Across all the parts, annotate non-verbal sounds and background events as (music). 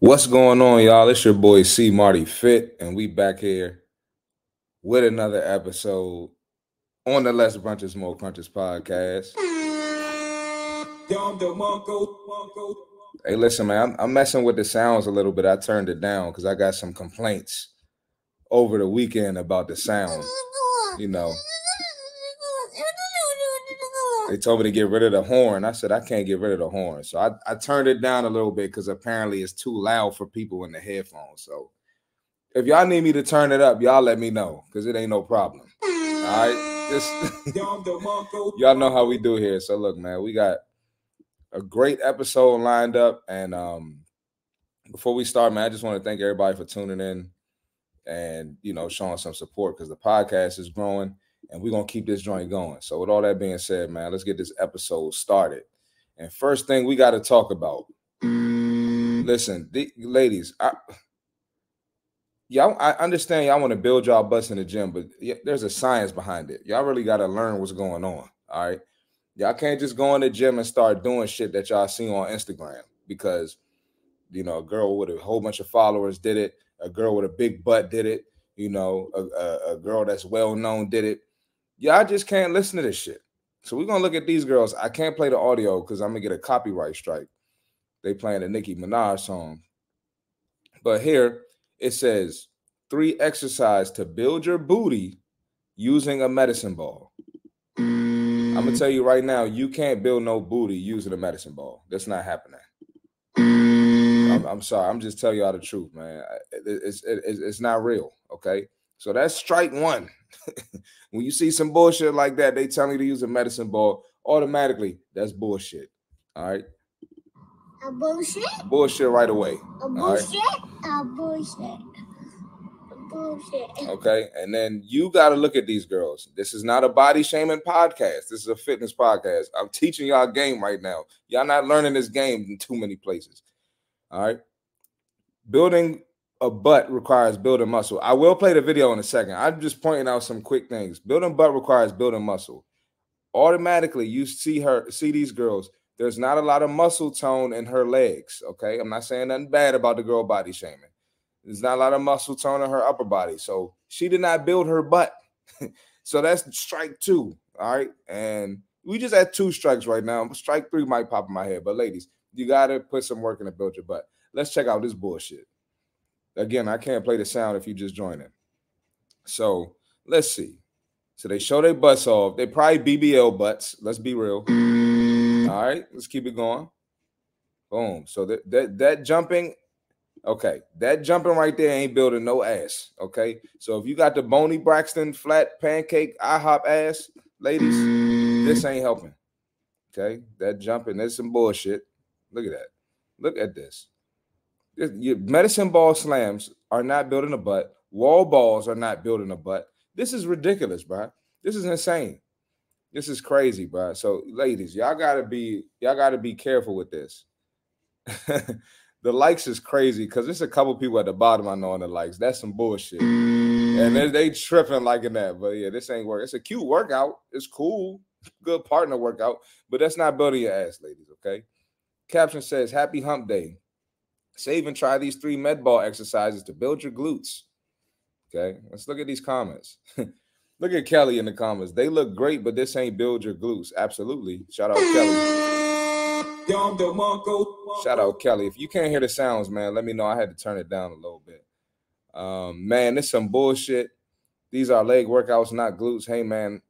What's going on, y'all? It's your boy C Marty Fit, and we back here with another episode on the Less Brunches More Crunches podcast. Hey, listen, man, I'm, I'm messing with the sounds a little bit. I turned it down because I got some complaints over the weekend about the sound. You know, they told me to get rid of the horn. I said I can't get rid of the horn, so I, I turned it down a little bit because apparently it's too loud for people in the headphones. So if y'all need me to turn it up, y'all let me know because it ain't no problem. All right, (laughs) y'all know how we do here. So look, man, we got a great episode lined up, and um, before we start, man, I just want to thank everybody for tuning in and you know showing some support because the podcast is growing and we're gonna keep this joint going. So, with all that being said, man, let's get this episode started. And first thing we got to talk about. Listen, the, ladies, I y'all, I understand y'all want to build y'all butts in the gym, but there's a science behind it. Y'all really got to learn what's going on. All right, y'all can't just go in the gym and start doing shit that y'all see on Instagram because you know a girl with a whole bunch of followers did it, a girl with a big butt did it, you know, a, a, a girl that's well known did it y'all just can't listen to this shit. So we're gonna look at these girls. I can't play the audio because I'm gonna get a copyright strike. They playing a Nicki Minaj song. But here it says three exercise to build your booty using a medicine ball. I'm gonna tell you right now, you can't build no booty using a medicine ball. That's not happening. I'm, I'm sorry. I'm just telling y'all the truth, man. It- It's, it's it's not real. Okay. So that's strike one. (laughs) when you see some bullshit like that, they tell you to use a medicine ball. Automatically, that's bullshit. All right, A bullshit? bullshit right away. A right. bullshit? A bullshit. A bullshit. (laughs) Okay, and then you got to look at these girls. This is not a body shaming podcast. This is a fitness podcast. I'm teaching y'all a game right now. Y'all not learning this game in too many places. All right, building a butt requires building muscle. I will play the video in a second. I'm just pointing out some quick things. Building butt requires building muscle. Automatically, you see her, see these girls. There's not a lot of muscle tone in her legs. Okay, I'm not saying nothing bad about the girl body shaming. There's not a lot of muscle tone in her upper body. So she did not build her butt. (laughs) so that's strike two. All right. And we just had two strikes right now. Strike three might pop in my head. But ladies, you got to put some work in to build your butt. Let's check out this bullshit. Again, I can't play the sound if you just join in. So let's see. So they show their butts off. They probably BBL butts. Let's be real. All right, let's keep it going. Boom. So that that that jumping, okay, that jumping right there ain't building no ass. Okay. So if you got the bony Braxton flat pancake IHOP ass, ladies, this ain't helping. Okay, that jumping, that's some bullshit. Look at that. Look at this. Your medicine ball slams are not building a butt. Wall balls are not building a butt. This is ridiculous, bro. This is insane. This is crazy, bro. So, ladies, y'all gotta be y'all gotta be careful with this. (laughs) the likes is crazy because there's a couple people at the bottom I know on the likes. That's some bullshit. And they, they tripping liking that. But yeah, this ain't work. It's a cute workout. It's cool. Good partner workout. But that's not building your ass, ladies. Okay. Caption says, Happy hump day. Save and try these three med ball exercises to build your glutes. Okay. Let's look at these comments. (laughs) look at Kelly in the comments. They look great, but this ain't build your glutes. Absolutely. Shout out Kelly. Shout out Kelly. If you can't hear the sounds, man, let me know. I had to turn it down a little bit. Um, man, this some bullshit. These are leg workouts, not glutes. Hey, man.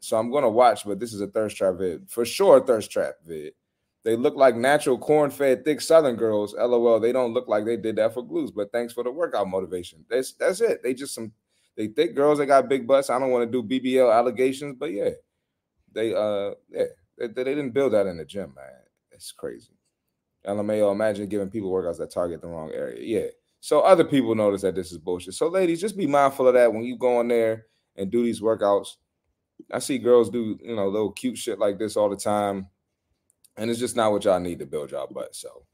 So I'm gonna watch, but this is a thirst trap vid for sure. a Thirst trap vid. They look like natural corn-fed, thick Southern girls. LOL. They don't look like they did that for glues, but thanks for the workout motivation. That's that's it. They just some they thick girls. They got big butts. I don't want to do BBL allegations, but yeah, they uh yeah they, they didn't build that in the gym, man. It's crazy. LMAO, imagine giving people workouts that target the wrong area. Yeah. So other people notice that this is bullshit. So ladies, just be mindful of that when you go in there and do these workouts. I see girls do, you know, little cute shit like this all the time. And it's just not what y'all need to build y'all butt. So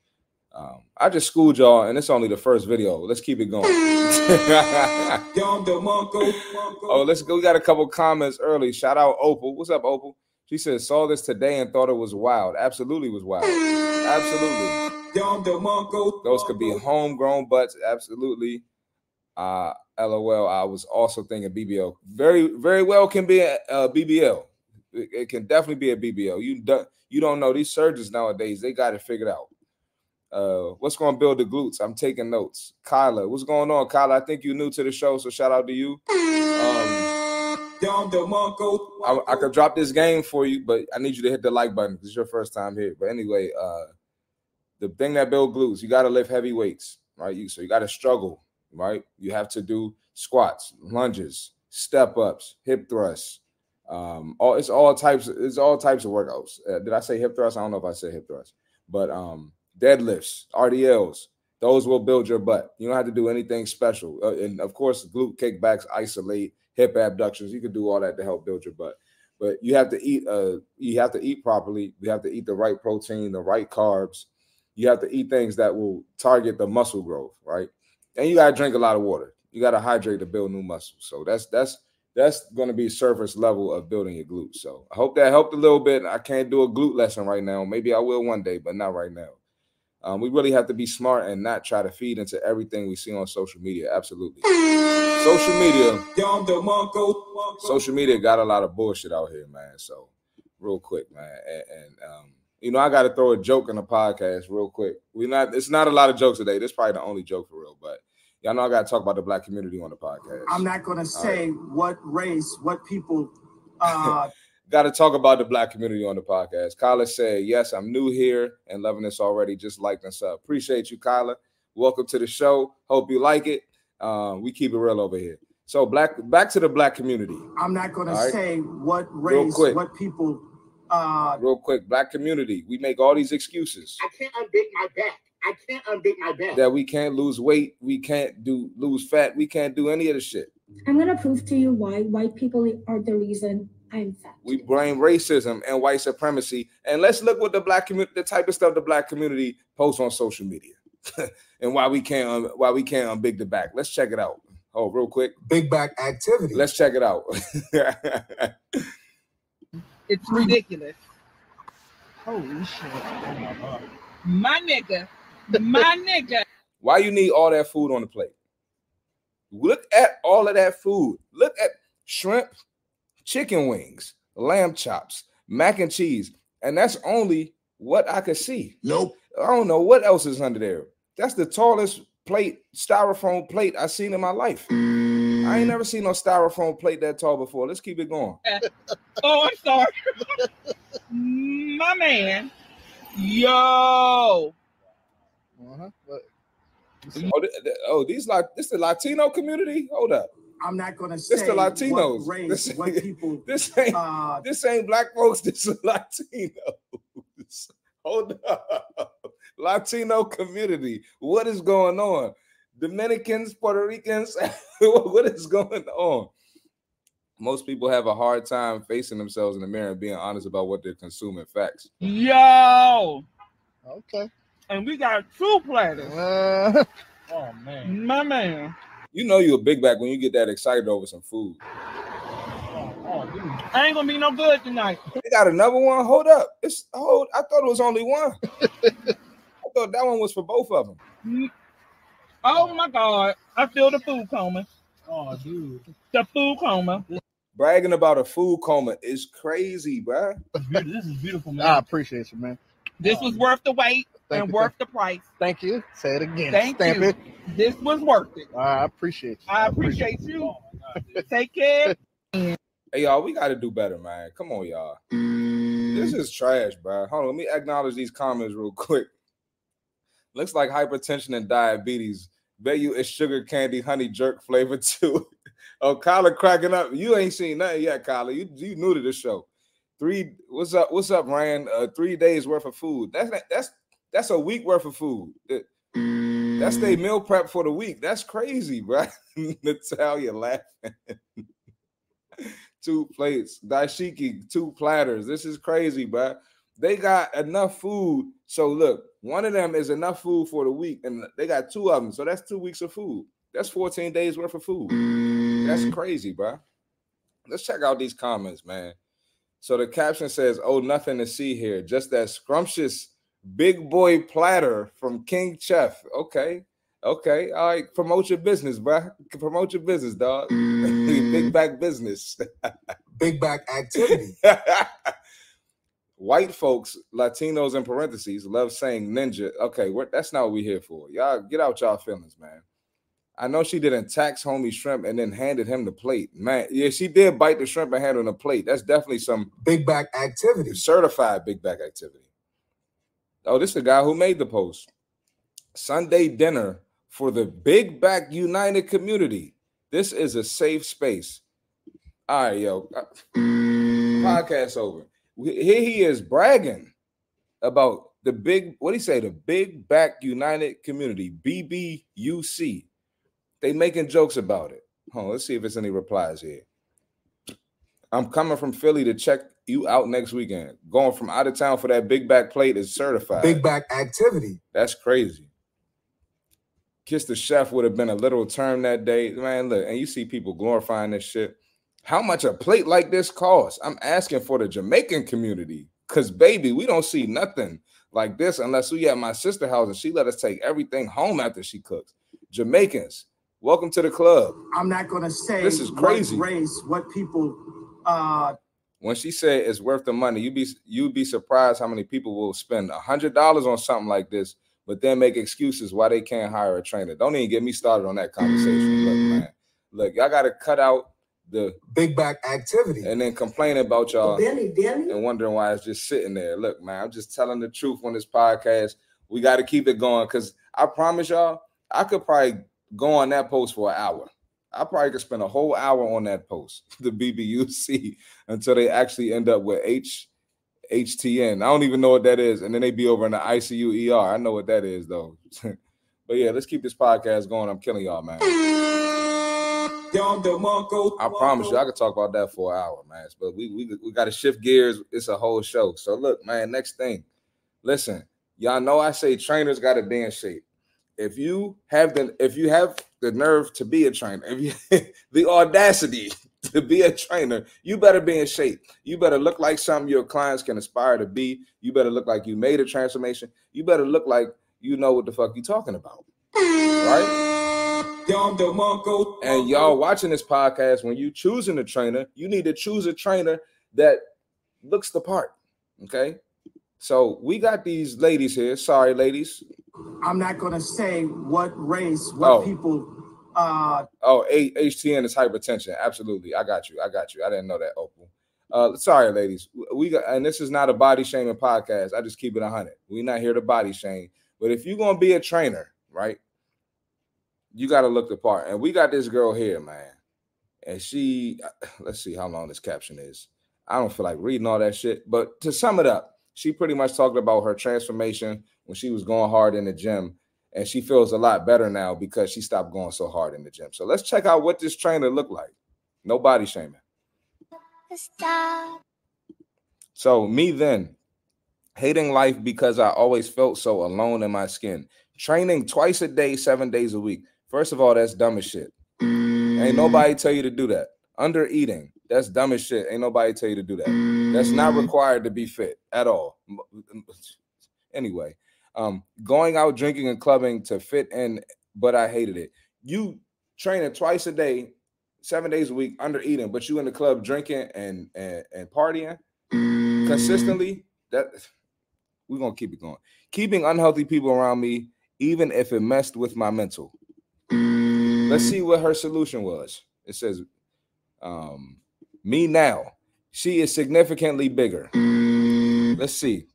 um, I just schooled y'all, and it's only the first video. Let's keep it going. (laughs) oh, let's go. We got a couple comments early. Shout out Opal. What's up, Opal? She said, saw this today and thought it was wild. Absolutely was wild. Absolutely. Those could be homegrown butts, absolutely. Uh, LOL. I was also thinking BBL. Very, very well can be a, a BBL. It, can definitely be a BBL. You don't, you don't know these surgeons nowadays. They got it figured out. Uh, what's going to build the glutes? I'm taking notes. Kyla, what's going on, Kyla? I think you're new to the show, so shout out to you. Um, I, I could drop this game for you, but I need you to hit the like button because it's your first time here. But anyway, uh, the thing that build glutes, you got to lift heavy weights, right? You so you got to struggle, right? You have to do squats, lunges, step ups, hip thrusts. Um, all it's all types. It's all types of workouts. Uh, did I say hip thrust? I don't know if I said hip thrust, but um, deadlifts, RDLs, those will build your butt. You don't have to do anything special. Uh, and of course, glute kickbacks, isolate, hip abductions. You can do all that to help build your butt. But you have to eat. Uh, you have to eat properly. You have to eat the right protein, the right carbs. You have to eat things that will target the muscle growth, right? And you got to drink a lot of water. You got to hydrate to build new muscles. So that's that's that's going to be surface level of building your glutes. So I hope that helped a little bit. I can't do a glute lesson right now. Maybe I will one day, but not right now. Um, we really have to be smart and not try to feed into everything we see on social media. Absolutely. Social media. Social media got a lot of bullshit out here, man. So, real quick, man. And, and um, you know, I got to throw a joke in the podcast real quick. We not. It's not a lot of jokes today. This is probably the only joke for real, but y'all know I got to talk about the black community on the podcast. I'm not going to say right. what race, what people. (laughs) Uh, got to talk about the black community on the podcast. Kyla said, Yes, I'm new here and loving this already. Just like this up. Appreciate you, Kyla. Welcome to the show. Hope you like it. Um, we keep it real over here. So, black back to the black community. I'm not going right? to say what race, what people. Uh, real quick, black community. We make all these excuses. I can't unbig my back. I can't unbig my back. That we can't lose weight. We can't do lose fat. We can't do any of the shit. I'm gonna prove to you why white people are the reason I'm fat. We blame racism and white supremacy. And let's look what the black community, the type of stuff the black community posts on social media, (laughs) and why we can't why we can't unbig the back. Let's check it out. Oh, real quick. Big back activity. Let's check it out. it's ridiculous. Holy shit. my nigga. My (laughs) nigga. Why you need all that food on the plate? Look at all of that food. Look at shrimp, chicken wings, lamb chops, mac and cheese, and that's only what I could see. Nope. I don't know what else is under there. That's the tallest plate, styrofoam plate I've seen in my life. I ain't never seen no styrofoam plate that tall before. Let's keep it going. (laughs) oh, I'm sorry. (laughs) my man. Yo. Uh-huh. Oh, oh, these like this the Latino community. Hold up. I'm not going to say this the Latinos. What race, this, what people. (laughs) This ain't uh, this ain't black folks. This is Latinos. (laughs) Hold up, Latino community. What is going on? Dominicans, Puerto Ricans. (laughs) what is going on? Most people have a hard time facing themselves in the mirror and being honest about what they're consuming. Facts. Yo. Okay. And we got two platters. Uh, (laughs) oh man, my man. You know you're a big back when you get that excited over some food. Oh, I ain't gonna be no good tonight. They got another one. Hold up. It's hold. I thought it was only one. (laughs) I thought that one was for both of them. Oh my god. I feel the food coma. Oh, dude. The food coma. Bragging about a food coma is crazy, bro. This is beautiful, man. I appreciate you, man. This was worth the wait Thank and you, worth the price. Thank you. Say it again. Thank Stamp you. It. This was worth it. I appreciate you. I appreciate, appreciate you. Oh (laughs) Take care. (laughs) Hey y'all, we got to do better, man. Come on, y'all. This is trash, bro. Hold on, let me acknowledge these comments real quick. Looks like hypertension and diabetes. Bet you it's sugar candy, honey jerk flavor (laughs) too. oh, Kyla cracking up. You ain't seen nothing yet, Kyla. You you new to the show. Three, what's up? What's up, Ryan? Uh, three days worth of food. That's that's that's a week worth of food. That's their mm. meal prep for the week. That's crazy, bro. (laughs) Natalia laughing. (laughs) two plates, dashiki, two platters. This is crazy, bro. They got enough food. So look, one of them is enough food for the week, and they got two of them. So that's two weeks of food. That's 14 days worth of food. That's mm. crazy, bro. Let's check out these comments, man. So the caption says, "Oh, nothing to see here. Just that scrumptious Big boy platter from King Chef. Okay. Okay. All right. Promote your business, bro. Promote your business, dog. (laughs) Big back business. (laughs) Big back activity. (laughs) White folks, Latinos in parentheses, love saying ninja. Okay, that's not what we're here for. Y'all get out y'all feelings, man. I know she didn't tax homie shrimp and then handed him the plate. Man, yeah, she did bite the shrimp and hand him the plate. That's definitely some big back activity. Certified big back activity. Oh, this is the guy who made the post. Sunday dinner for the Big Back United community. This is a safe space. All right, yo. Uh, podcast over. Here he is bragging about the big, what do you say? The Big Back United community, BBUC. They making jokes about it. Hold on, let's see if there's any replies here. I'm coming from Philly to check you out next weekend. Going from out of town for that big back plate is certified. Big back activity. That's crazy. Kiss the chef would have been a literal term that day. Man, look, and you see people glorifying this shit. How much a plate like this costs? I'm asking for the Jamaican community. Cause baby, we don't see nothing like this unless we at my sister house and she let us take everything home after she cooks. Jamaicans, welcome to the club. I'm not gonna say this is crazy. What race, what people uh when she said it's worth the money, you be you'd be surprised how many people will spend a hundred dollars on something like this, but then make excuses why they can't hire a trainer. Don't even get me started on that conversation. Look, man, mm. look, y'all got to cut out the big back activity and then complain about y'all Billy, Billy. and wondering why it's just sitting there. Look, man, I'm just telling the truth on this podcast. We got to keep it going because I promise y'all, I could probably go on that post for an hour. I probably could spend a whole hour on that post, (laughs) the BBUC, until they actually end up with H HTN. I don't even know what that is, and then they be over in the ICU ER. I know what that is though. (laughs) but yeah, let's keep this podcast going. I'm killing y'all, man. I promise you, I could talk about that for an hour, man. But we we, we got to shift gears. It's a whole show. So look, man. Next thing, listen, y'all know I say trainers got to be in shape. If you have the if you have the nerve to be a trainer, if you (laughs) the audacity (laughs) to be a trainer, you better be in shape. You better look like something your clients can aspire to be. You better look like you made a transformation. You better look like you know what the fuck you talking about. Right? And y'all watching this podcast, when you choosing a trainer, you need to choose a trainer that looks the part. Okay. So we got these ladies here. Sorry, ladies. I'm not gonna say what race, what oh. people uh oh A- HTN is hypertension. Absolutely. I got you. I got you. I didn't know that, Opal. Uh sorry, ladies. We got and this is not a body shaming podcast. I just keep it hundred. We're not here to body shame. But if you're gonna be a trainer, right? you got to look the part. And we got this girl here, man. And she, let's see how long this caption is. I don't feel like reading all that shit. But to sum it up, she pretty much talked about her transformation when she was going hard in the gym. And she feels a lot better now because she stopped going so hard in the gym. So let's check out what this trainer looked like. No body shaming. Stop. So me then, hating life because I always felt so alone in my skin. Training twice a day, seven days a week. First of all, that's dumb as shit. Ain't nobody tell you to do that. Under eating, that's dumb as shit. Ain't nobody tell you to do that. That's not required to be fit at all. Anyway, um, going out drinking and clubbing to fit in, but I hated it. You training twice a day, seven days a week, under eating, but you in the club drinking and and, and partying consistently. That we're gonna keep it going. Keeping unhealthy people around me, even if it messed with my mental. Let's see what her solution was. It says, um, me now. She is significantly bigger. Let's see.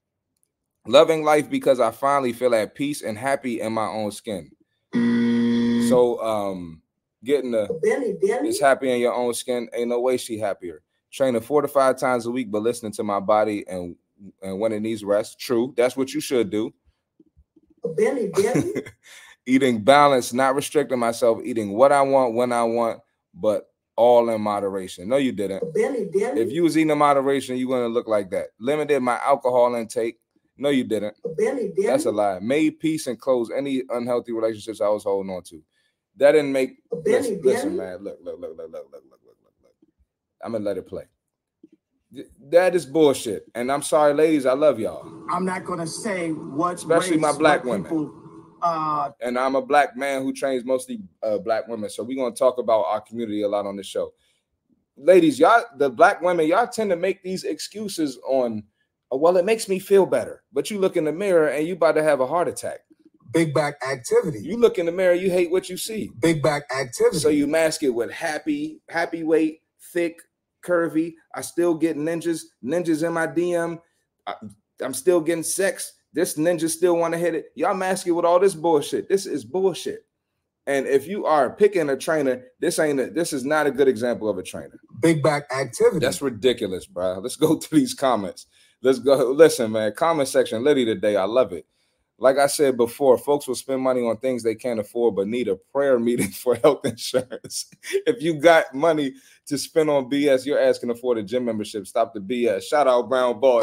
Loving life because I finally feel at peace and happy in my own skin. So um getting the belly, belly. is happy in your own skin. Ain't no way she happier. Training four to five times a week, but listening to my body and and when it needs rest. True. That's what you should do. Belly, belly. (laughs) eating balanced, not restricting myself, eating what I want when I want, but all in moderation. No, you didn't. Billy, Billy. If you was eating in moderation, you're gonna look like that. Limited my alcohol intake. No, you didn't. Billy, Billy. That's a lie. Made peace and closed any unhealthy relationships I was holding on to. That didn't make Billy, listen, listen, man. Look, look, look, look, look, look, look, look, look. I'm gonna let it play. That is bullshit. And I'm sorry, ladies, I love y'all. I'm not gonna say what especially race, my black what women. people, uh, and I'm a black man who trains mostly uh, black women. So we're gonna talk about our community a lot on the show. Ladies, y'all, the black women, y'all tend to make these excuses on, uh, well, it makes me feel better. But you look in the mirror and you about to have a heart attack. Big back activity. You look in the mirror, you hate what you see. Big back activity. So you mask it with happy, happy weight, thick, curvy. I still get ninjas, ninjas in my DM. I, I'm still getting sex. This ninja still want to hit it. Y'all mask it with all this bullshit. This is bullshit. And if you are picking a trainer, this ain't a, this is not a good example of a trainer. Big back activity. That's ridiculous, bro. Let's go (laughs) to these comments. Let's go. Listen, man. Comment section litty today. I love it. Like I said before, folks will spend money on things they can't afford, but need a prayer meeting (laughs) for health insurance. (laughs) if you got money to spend on BS, you're asking afford a gym membership. Stop the BS. Shout out Brown Boy.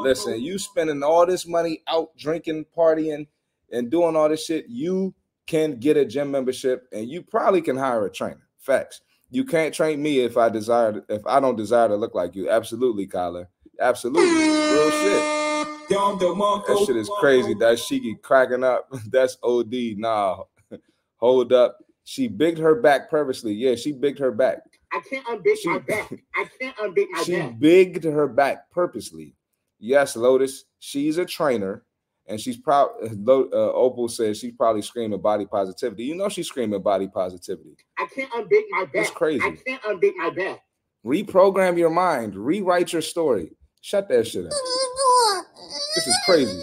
Listen, you spending all this money out drinking, partying, and doing all this shit, you can get a gym membership and you probably can hire a trainer. Facts. You can't train me if I desire if I don't desire to look like you. Absolutely, Kyla. Absolutely. Real shit. That shit is crazy. Dashiki cracking up. (laughs) That's OD. Nah. (laughs) Hold up. She bigged her back purposely. Yeah, she bigged her back. I can't unbig She- my back. I can't unbig my She back. (laughs) She bigged her back purposely. Yes, Lotus. She's a trainer, and she's proud. Uh, Opal says she's probably screaming body positivity. You know she's screaming body positivity. I can't unbig my back. That's crazy. I can't unbig my back. Reprogram your mind. Rewrite your story. Shut that shit up. This is crazy.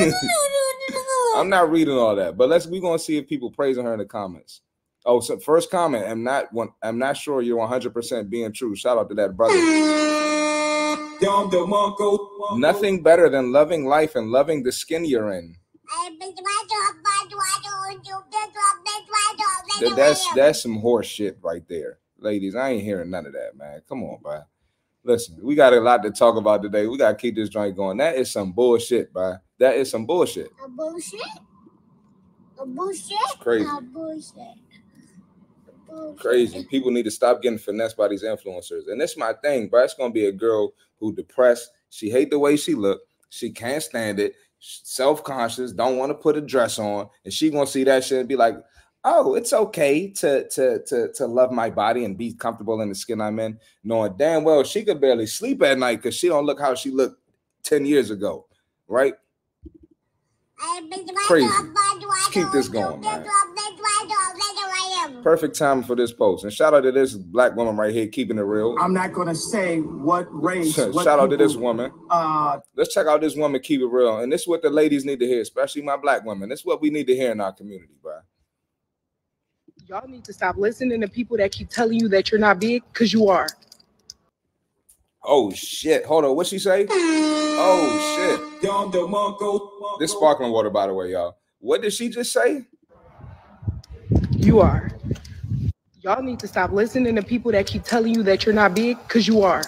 (laughs) (laughs) I'm not reading all that, but let's we're gonna see if people praising her in the comments. Oh, so first comment. I'm not one. I'm not sure you're 100 percent being true. Shout out to that brother. Nothing better than loving life and loving the skin you're in. That- that's that's some horse shit right there, ladies. I ain't hearing none of that, man. Come on, bro. Listen, we got a lot to talk about today. We gotta keep this joint going. That is some bullshit, bro. That is some bullshit. A bullshit. A bullshit. It's crazy. A bullshit. Crazy. People need to stop getting finessed by these influencers. And that's my thing, bro. It's gonna be a girl who depressed. She hate the way she look. She can't stand it. Self-conscious, don't want to put a dress on, and she gonna see that shit and be like, "Oh, it's okay to to to to love my body and be comfortable in the skin I'm in," knowing damn well she could barely sleep at night because she don't look how she looked ten years ago, right? Crazy. Let's keep this going, man. Perfect time for this post, and shout out to this black woman right here keeping it real. I'm not gonna say what race. (laughs) Shout what out to this woman. Uh, Let's check out this woman, keep it real. And this is what the ladies need to hear, especially my black women. This is what we need to hear in our community, bro. Y'all need to stop listening to people that keep telling you that you're not big because you are. Oh shit. Hold on. What she say? Oh shit. This sparkling water, by the way, y'all. What did she just say? You are. Y'all need to stop listening to people that keep telling you that you're not big because you are.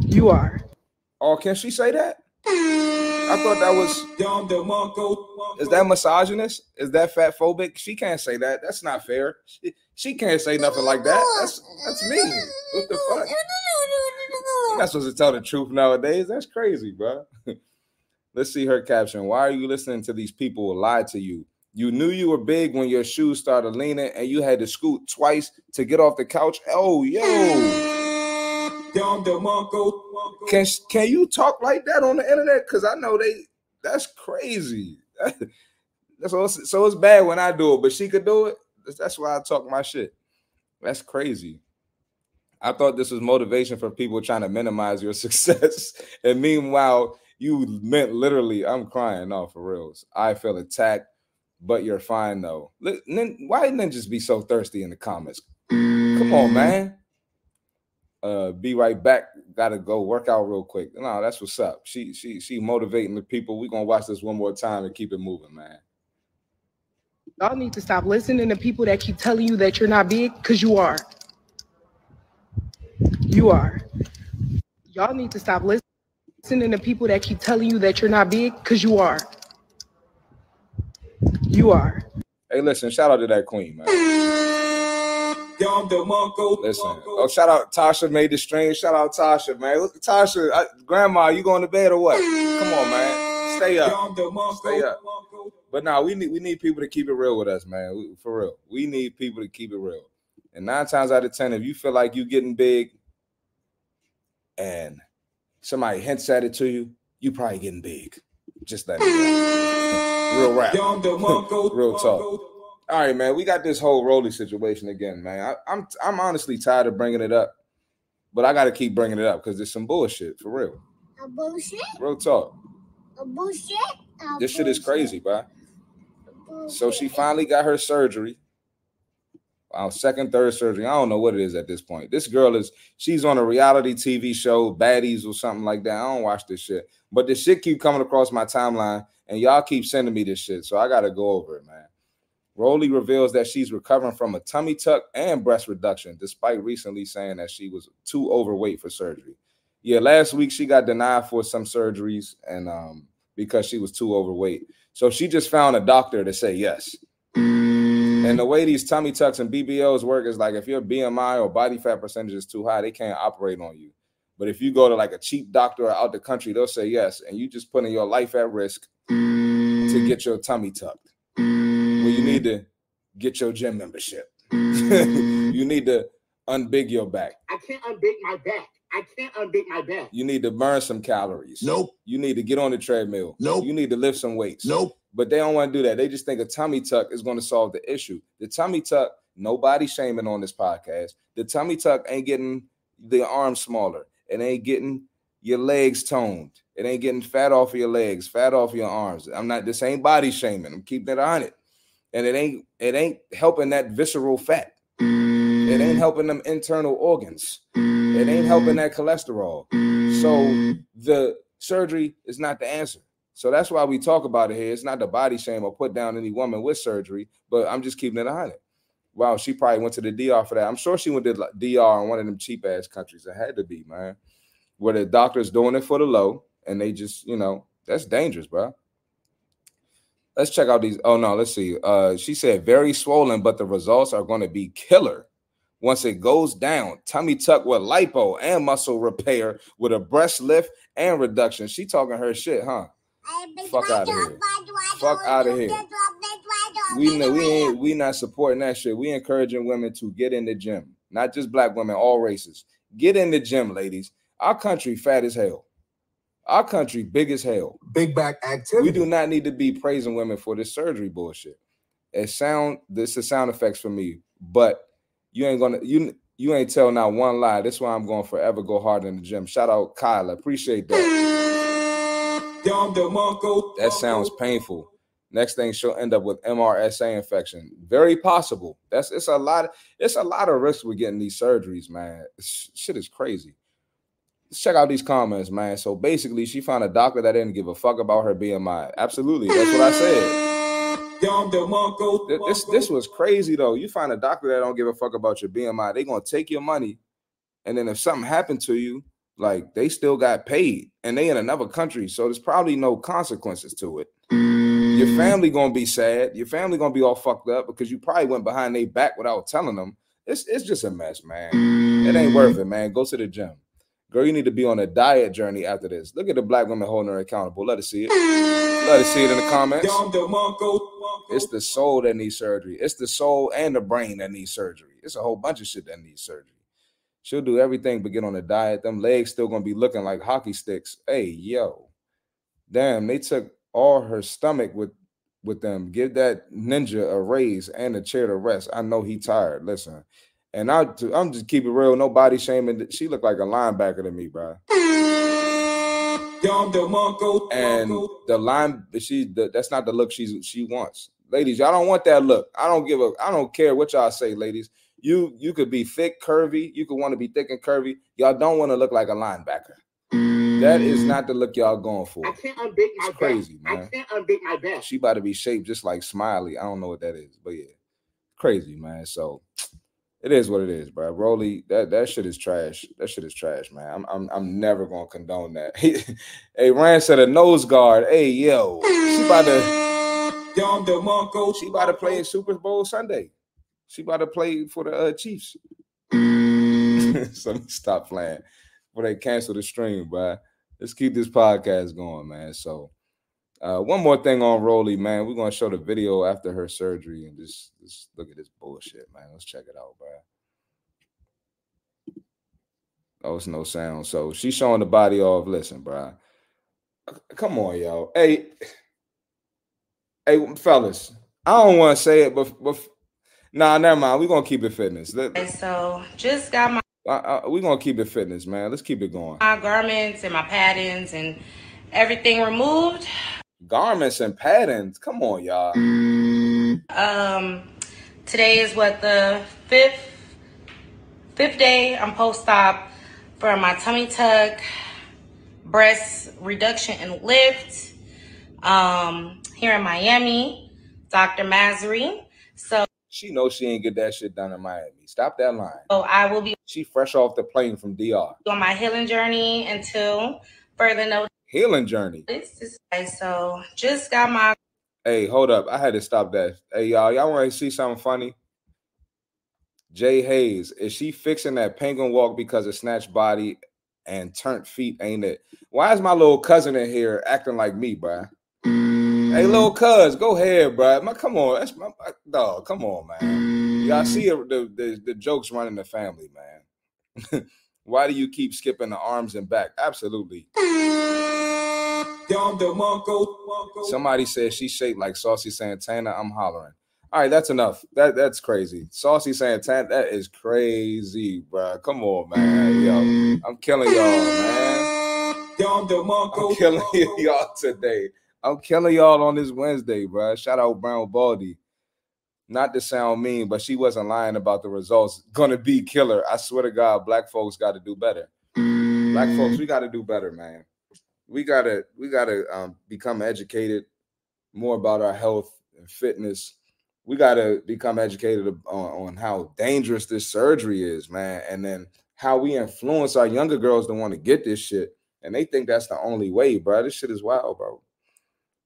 You are. Oh, can she say that? I thought that was. Is that misogynist? Is that fat phobic? She can't say that. That's not fair. She, she can't say nothing like that. That's that's me. What the fuck? You're not supposed to tell the truth nowadays. That's crazy, bro. (laughs) Let's see her caption. Why are you listening to these people who lied to you? You knew you were big when your shoes started leaning and you had to scoot twice to get off the couch. Oh, yo. Can can you talk like that on the internet? Because I know they that's crazy. (laughs) That's so, so it's bad when I do it, but she could do it. That's why I talk my shit. That's crazy. I thought this was motivation for people trying to minimize your (laughs) success. And meanwhile, you meant literally, I'm crying. No, for reals. I feel attacked, but you're fine though. Why ninjas be so thirsty in the comments? Come on, man. Uh, be right back. Gotta go work out real quick. No, that's what's up. She she she motivating the people. we gonna watch this one more time and keep it moving, man. Y'all need to stop listening to people that keep telling you that you're not big because you are. You are. Y'all need to stop listening to people that keep telling you that you're not big because you are. You are. Hey, listen, shout out to that queen, man. Listen. Oh, shout out Tasha made the stream. Shout out Tasha, man. Look, at Tasha, I, Grandma, you going to bed or what? Come on, man. Stay up. Stay up. But now nah, we need we need people to keep it real with us, man. We, for real. We need people to keep it real. And nine times out of ten, if you feel like you're getting big and somebody hints at it to you, you probably getting big. Just that. Real rap. (laughs) real talk. All right, man. We got this whole Rolly situation again, man. I, I'm I'm honestly tired of bringing it up, but I got to keep bringing it up because there's some bullshit for real. A bullshit. Real talk. A bullshit. A This shit is crazy, bro. So she finally got her surgery. Wow, second, third surgery. I don't know what it is at this point. This girl is she's on a reality TV show, Baddies or something like that. I don't watch this shit, but the shit keep coming across my timeline, and y'all keep sending me this shit, so I gotta go over it, man. Rolly reveals that she's recovering from a tummy tuck and breast reduction, despite recently saying that she was too overweight for surgery. Yeah, last week she got denied for some surgeries and um because she was too overweight. So she just found a doctor to say yes. And the way these tummy tucks and BBLs work is like if your BMI or body fat percentage is too high, they can't operate on you. But if you go to like a cheap doctor out the country, they'll say yes, and you just putting your life at risk to get your tummy tucked. Well, you need to get your gym membership. (laughs) you need to unbig your back. I can't unbig my back. I can't unbig my back. You need to burn some calories. Nope. You need to get on the treadmill. Nope. You need to lift some weights. Nope. But they don't want to do that. They just think a tummy tuck is going to solve the issue. The tummy tuck, nobody shaming on this podcast. The tummy tuck ain't getting the arms smaller. It ain't getting your legs toned. It ain't getting fat off of your legs, fat off your arms. I'm not. This ain't body shaming. I'm keeping it on it. And it ain't. It ain't helping that visceral fat. It ain't helping them internal organs. It ain't helping that cholesterol. So the surgery is not the answer. So that's why we talk about it here. It's not the body shame or put down any woman with surgery, but I'm just keeping it on it. Wow, she probably went to the DR for that. I'm sure she went to DR in one of them cheap ass countries. It had to be, man. Where the doctor's doing it for the low, and they just, you know, that's dangerous, bro. Let's check out these. Oh no, let's see. Uh, she said very swollen, but the results are going to be killer once it goes down. Tummy tuck with lipo and muscle repair with a breast lift and reduction. She talking her shit, huh? Fuck outta here. Fuck outta here. We know we ain't we not supporting that shit. We encouraging women to get in the gym, not just black women, all races. Get in the gym, ladies. Our country fat as hell. Our country big as hell. Big back activity. We do not need to be praising women for this surgery bullshit. It sound this is sound effects for me, but you ain't gonna you you ain't tell not one lie. That's why I'm going forever go hard in the gym. Shout out Kyla, appreciate that. That sounds painful. Next thing she'll end up with MRSA infection. Very possible. That's it's a lot. It's a lot of risk with getting these surgeries, man. Sh- Shit is crazy. Let's check out these comments, man. So basically, she found a doctor that didn't give a fuck about her BMI. Absolutely, that's what I said. Th- This this was crazy though. You find a doctor that don't give a fuck about your BMI, they gonna take your money, and then if something happened to you, like they still got paid, and they in another country, so there's probably no consequences to it. Your family gonna be sad. Your family gonna be all fucked up because you probably went behind their back without telling them. It's it's just a mess, man. It ain't worth it, man. Go to the gym. Girl, you need to be on a diet journey after this. Look at the black women holding her accountable. Let us see it. Let us see it in the comments. It's the soul that needs surgery. It's the soul and the brain that needs surgery. It's a whole bunch of shit that needs surgery. She'll do everything but get on a diet. Them legs still gonna be looking like hockey sticks. Hey, yo. Damn, they took all her stomach with with them. Give that ninja a raise and a chair to rest. I know he tired. Listen. And I, I'm just keep it real. No body shaming. She looked like a linebacker to me, bro. And the line, she the, that's not the look she's she wants. Ladies, y'all don't want that look. I don't give a I don't care what y'all say, ladies. You you could be thick, curvy, you could want to be thick and curvy. Y'all don't want to look like a linebacker. That is not the look y'all going for. I can't unbig my It's crazy, back. man. I can't unbig my back. She about to be shaped just like Smiley. I don't know what that is, but yeah, crazy, man. So it is what it is, bro. Roly, that that shit is trash. That shit is trash, man. I'm I'm, I'm never gonna condone that. (laughs) hey, Rand said a nose guard. Hey, yo, she about to she about to play in Super Bowl Sunday. She about to play for the uh, Chiefs. (laughs) so stop playing before they cancel the stream, bro. Let's keep this podcast going, man. So, uh, one more thing on Rolly, man. We're gonna show the video after her surgery and just, just look at this bullshit, man. Let's check it out, bro. Oh, it's no sound. So she's showing the body off. Listen, bro. Come on, yo. Hey, hey, fellas. I don't want to say it, but but nah, never mind. We're gonna keep it fitness. So just got my, we're gonna keep it fitness, man. Let's keep it going. my garments and my patterns and everything removed. Garments and patterns. Come on, y'all. Um, today is what the fifth fifth day. I'm post op for my tummy tuck, breast reduction and lift. Um, here in Miami, Dr. Mazari. So She knows she ain't get that shit done in Miami. Stop that line. Oh, I will be She fresh off the plane from DR. on my healing journey until further notice. Healing journey. Okay, So just got my Hey, hold up. I had to stop that. Hey, y'all, y'all want to see something funny? Jay Hayes, is she fixing that penguin walk because of snatch body and turnt feet? Ain't it? Why is my little cousin in here acting like me, bruh? Hey, little cuz, go ahead, bruh. My, come on, that's my, my dog. Come on, man. Y'all see the, the the jokes running the family, man. (laughs) Why do you keep skipping the arms and back? Absolutely. Somebody said she's shaped like Saucy Santana. I'm hollering. All right, that's enough. That that's crazy. Saucy Santana, that is crazy, bro. Come on, man. Yo, I'm killing y'all, man. I'm killing (laughs) y'all today. I'm killing y'all on this Wednesday, bro. Shout out Brown Baldy. Not to sound mean, but she wasn't lying about the results. Gonna be killer. I swear to God, black folks got to do better. Black folks, we got to do better, man. We gotta we gotta um, become educated more about our health and fitness. We gotta become educated on, on how dangerous this surgery is, man, and then how we influence our younger girls to want to get this shit, and they think that's the only way, bro. This shit is wild, bro.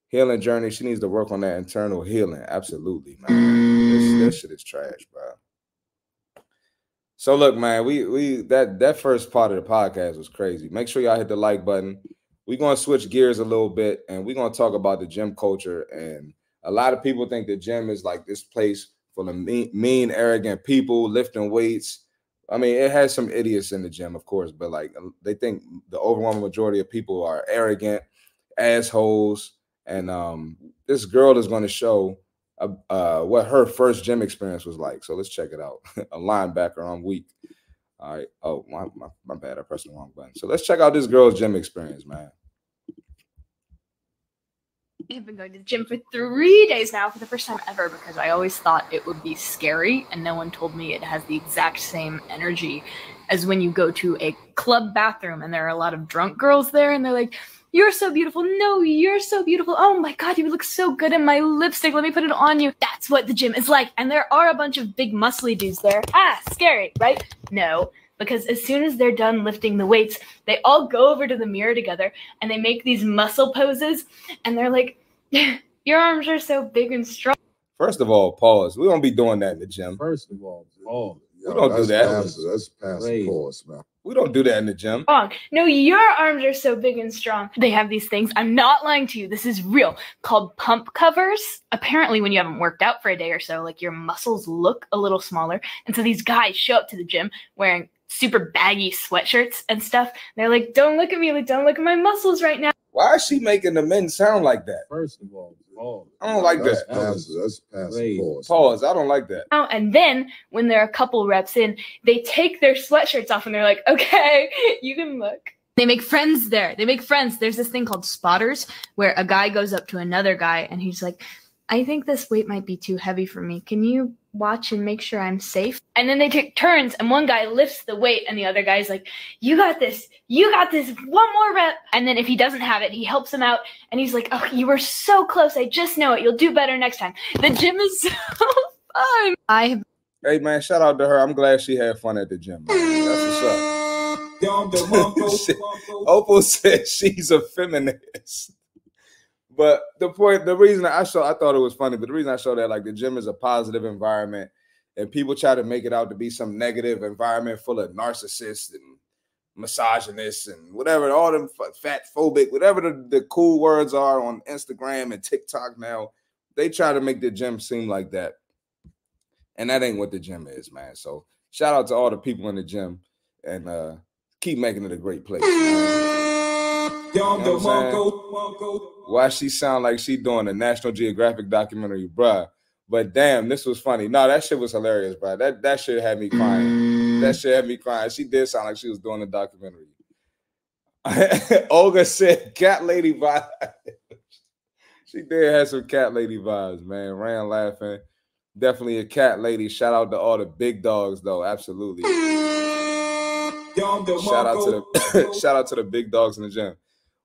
Healing journey. She needs to work on that internal healing. Absolutely, man. This, shit is trash, bro. So look, man, we we that that first part of the podcast was crazy. Make sure y'all hit the like button. We're gonna switch gears a little bit and we're gonna talk about the gym culture. And a lot of people think the gym is like this place full of mean, mean arrogant people lifting weights. I mean, it has some idiots in the gym, of course, but like they think the overwhelming majority of people are arrogant assholes. And um, this girl is going to show uh, uh, what her first gym experience was like. So let's check it out. (laughs) a linebacker, I'm weak. All right. Oh, my, my, my bad. I pressed the wrong button. So let's check out this girl's gym experience, man. I've been going to the gym for three days now for the first time ever because I always thought it would be scary, and no one told me it has the exact same energy as when you go to a club bathroom and there are a lot of drunk girls there, and they're like, You're so beautiful. No, you're so beautiful. Oh my God, you look so good in my lipstick. Let me put it on you. That's what the gym is like. And there are a bunch of big, muscly dudes there. Ah, scary, right? No because as soon as they're done lifting the weights, they all go over to the mirror together and they make these muscle poses and they're like, (laughs) Your arms are so big and strong. First of all, pause. We don't be doing that in the gym. First of all, pause. We don't do that. Pass, that's past Wait. pause, man. We don't do that in the gym. Wrong. No, your arms are so big and strong. They have these things. I'm not lying to you. This is real. Called pump covers. Apparently, when you haven't worked out for a day or so, like your muscles look a little smaller. And so these guys show up to the gym wearing super baggy sweatshirts and stuff. And They're like, "Don't look at me. Like, don't look at my muscles right now." Why is she making the men sound like that? First of all, pause. I don't like That's that. past, that's past pause. Pause. I don't like that. Oh, and then when there are a couple reps in, they take their sweatshirts off and they're like, okay, (laughs) you can look. They make friends there. They make friends. There's this thing called spotters where a guy goes up to another guy and he's like, I think this weight might be too heavy for me. Can you watch and make sure I'm safe? And then they take turns and one guy lifts the weight and the other guy's like, You got this. You got this. One more rep. And then if he doesn't have it, he helps him out and he's like, Oh, you were so close. I just know it. You'll do better next time. The gym is (laughs) so fun. I have Hey man, shout out to her. I'm glad she had fun at the gym. Man. That's what's up. Shit. (laughs) Opal said she's a feminist. But the point, the reason I show, I thought it was funny, but the reason I show that like the gym is a positive environment, and people try to make it out to be some negative environment full of narcissists and misogynists and whatever, all them fat phobic, whatever the, the cool words are on Instagram and TikTok now, they try to make the gym seem like that. And that ain't what the gym is, man. So shout out to all the people in the gym and uh keep making it a great place. You know Why she sound like she doing a National Geographic documentary, bruh. But damn, this was funny. No, that shit was hilarious, bro. That that shit had me crying. That shit had me crying. She did sound like she was doing a documentary. (laughs) Olga said cat lady vibes. (laughs) she did have some cat lady vibes, man. Ran laughing. Definitely a cat lady. Shout out to all the big dogs, though. Absolutely. Shout out to the (laughs) shout out to the big dogs in the gym.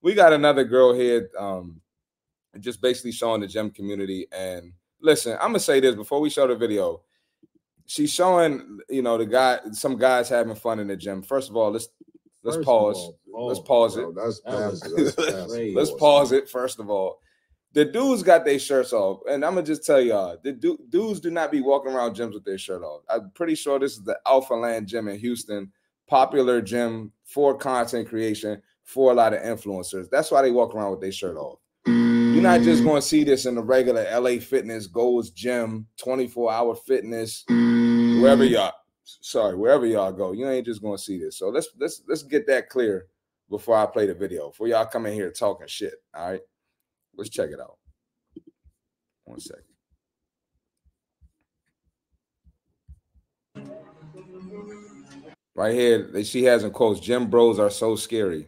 We got another girl here, um, just basically showing the gym community and listen, I'm gonna say this before we show the video. She's showing, you know, the guy, some guys having fun in the gym. First of all, let's let's First pause. all, let's oh, pause bro, it. that's That was- That's (laughs) that's Let's pause it first of all. The dudes got their shirts off, and I'm gonna just tell y'all, the du- dudes do not be walking around gyms with their shirt off. I'm pretty sure this is the Alphaland Gym in Houston, popular gym for content creation for a lot of influencers. That's why they walk around with their shirt off. You're not just going to see this in the regular LA Fitness, Gold's Gym, 24 hour fitness, wherever mm. y'all, sorry, wherever y'all go. You ain't just going to see this. So let's let's let's get that clear before I play the video. Before y'all come in here talking shit. All right, let's check it out. One second. Right here, she has in quotes, gym bros are so scary.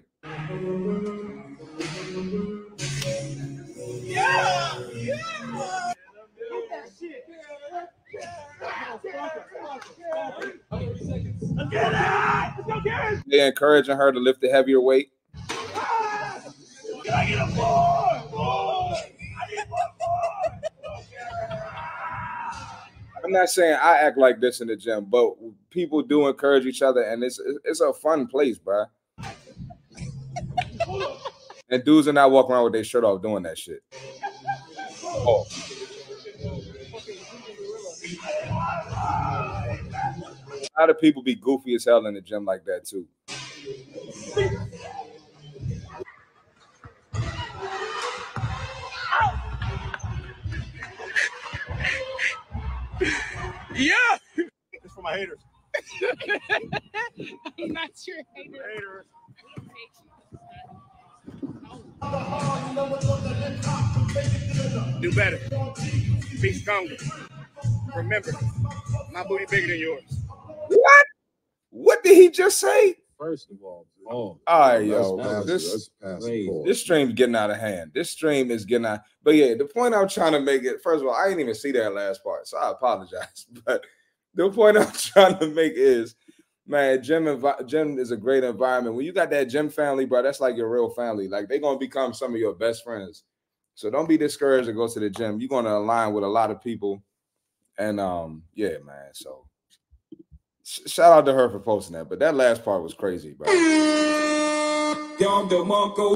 They encouraging her to lift the heavier weight. I'm not saying I act like this in the gym, but people do encourage each other, and it's it's a fun place, bro. And dudes are not walking around with their shirt off doing that shit. Oh. How do people be goofy as hell in the gym like that too? Yeah. It's for my haters. (laughs) I'm not sure. Haters. Do better. Be stronger. Remember, my booty bigger than yours. What? What did he just say? First of all, oh, All right, yo, passive. this That's passive. Crazy. Pause. this stream's getting out of hand. This stream is getting out. But yeah, the point I'm trying to make it. First of all, I didn't even see that last part, so I apologize. (laughs) But the point I'm trying to make is, man, gym envi- gym is a great environment. When you got that gym family, bro, that's like your real family. Like they're gonna become some of your best friends. So don't be discouraged to go to the gym. You're gonna align with a lot of people, and um, yeah, man. So sh- shout out to her for posting that. But that last part was crazy, bro.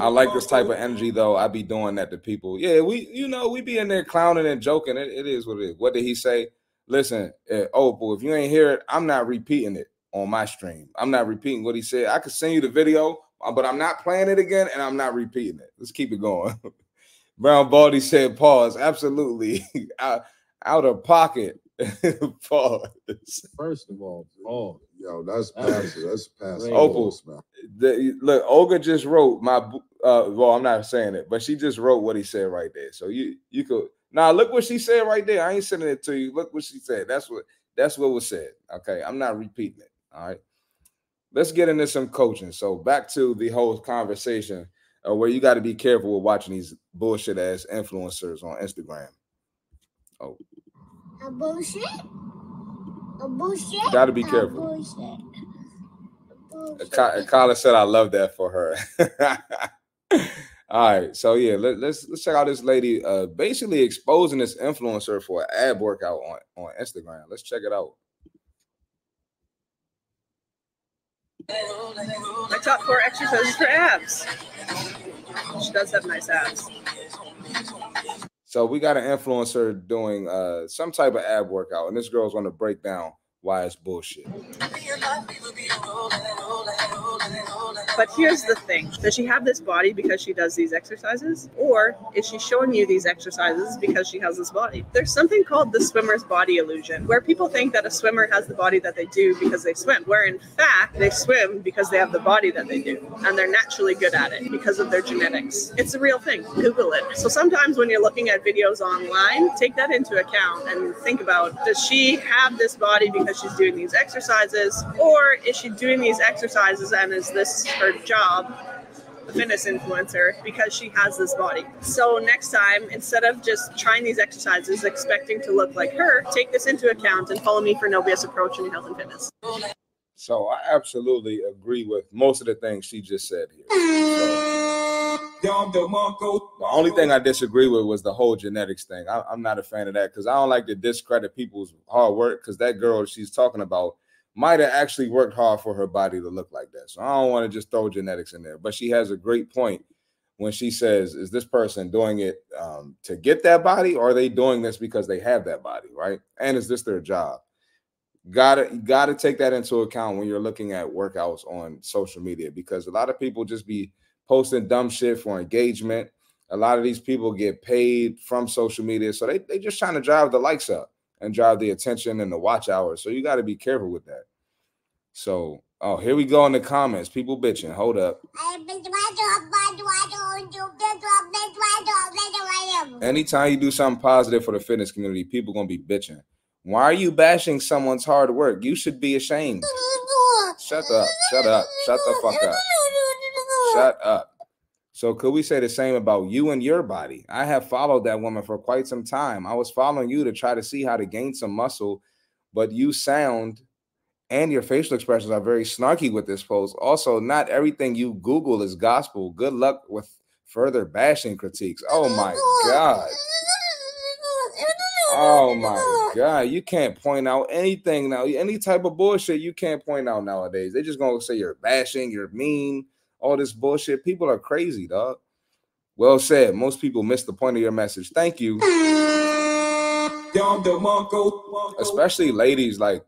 I like this type of energy though. I be doing that to people. Yeah, we, you know, we be in there clowning and joking. It, it is what it is. What did he say? Listen, uh, Opal, if you ain't hear it, I'm not repeating it on my stream. I'm not repeating what he said. I could send you the video, uh, but I'm not playing it again, and I'm not repeating it. Let's keep it going. (laughs) Brown Baldy said, "Pause." Absolutely, (laughs) out, out of pocket. (laughs) Pause. first of all, oh, Yo, that's That passive. That's passive. crazy. Opal. The, look, Olga just wrote my. bo- Uh, well, I'm not saying it, but she just wrote what he said right there. So you you could now look what she said right there. I ain't sending it to you. Look what she said. That's what that's what was said. Okay, I'm not repeating it. All right. Let's get into some coaching. So back to the whole conversation uh, where you got to be careful with watching these bullshit ass influencers on Instagram. A bullshit. A bullshit. Gotta be careful. A careful. bullshit. A bullshit. Ka- Kyla said, "I love that for her." (laughs) All right, so yeah, let, let's let's check out this lady, uh, basically exposing this influencer for an ab workout on on Instagram. Let's check it out. My top four exercises for abs. She does have nice abs. So we got an influencer doing uh some type of ab workout, and this girl's gonna break down why it's bullshit. But here's the thing Does she have this body because she does these exercises? Or is she showing you these exercises because she has this body? There's something called the swimmer's body illusion, where people think that a swimmer has the body that they do because they swim, where in fact they swim because they have the body that they do. And they're naturally good at it because of their genetics. It's a real thing. Google it. So sometimes when you're looking at videos online, take that into account and think about does she have this body because she's doing these exercises? Or is she doing these exercises and is this her job, a fitness influencer, because she has this body. So next time, instead of just trying these exercises expecting to look like her, take this into account and follow me for no approach in health and fitness. So I absolutely agree with most of the things she just said here. The only thing I disagree with was the whole genetics thing. I, I'm not a fan of that because I don't like to discredit people's hard work. Because that girl she's talking about might have actually worked hard for her body to look like that. So I don't want to just throw genetics in there. But she has a great point when she says, "Is this person doing it um, to get that body, or are they doing this because they have that body, right? And is this their job?" Gotta gotta take that into account when you're looking at workouts on social media because a lot of people just be posting dumb shit for engagement. A lot of these people get paid from social media, so they they just trying to drive the likes up and drive the attention and the watch hours. So you got to be careful with that. So, oh, here we go in the comments. People bitching. Hold up. Anytime you do something positive for the fitness community, people gonna be bitching. Why are you bashing someone's hard work? You should be ashamed. Shut up. Shut up. Shut the fuck up. Shut up. So could we say the same about you and your body? I have followed that woman for quite some time. I was following you to try to see how to gain some muscle, but you sound and your facial expressions are very snarky with this post. Also, not everything you Google is gospel. Good luck with further bashing critiques. Oh my god. Oh my god, you can't point out anything now. Any type of bullshit you can't point out nowadays. They're just gonna say you're bashing, you're mean all this bullshit. People are crazy, dog. Well said. Most people miss the point of your message. Thank you. Especially ladies, like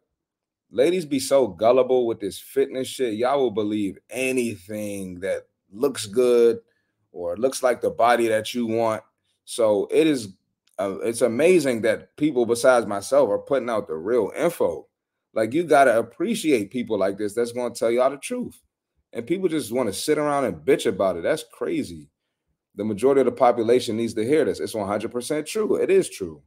ladies be so gullible with this fitness shit. Y'all will believe anything that looks good or looks like the body that you want. So it is uh, it's amazing that people besides myself are putting out the real info. Like you got to appreciate people like this that's going to tell y'all the truth and people just want to sit around and bitch about it. That's crazy. The majority of the population needs to hear this. It's 100% true. It is true.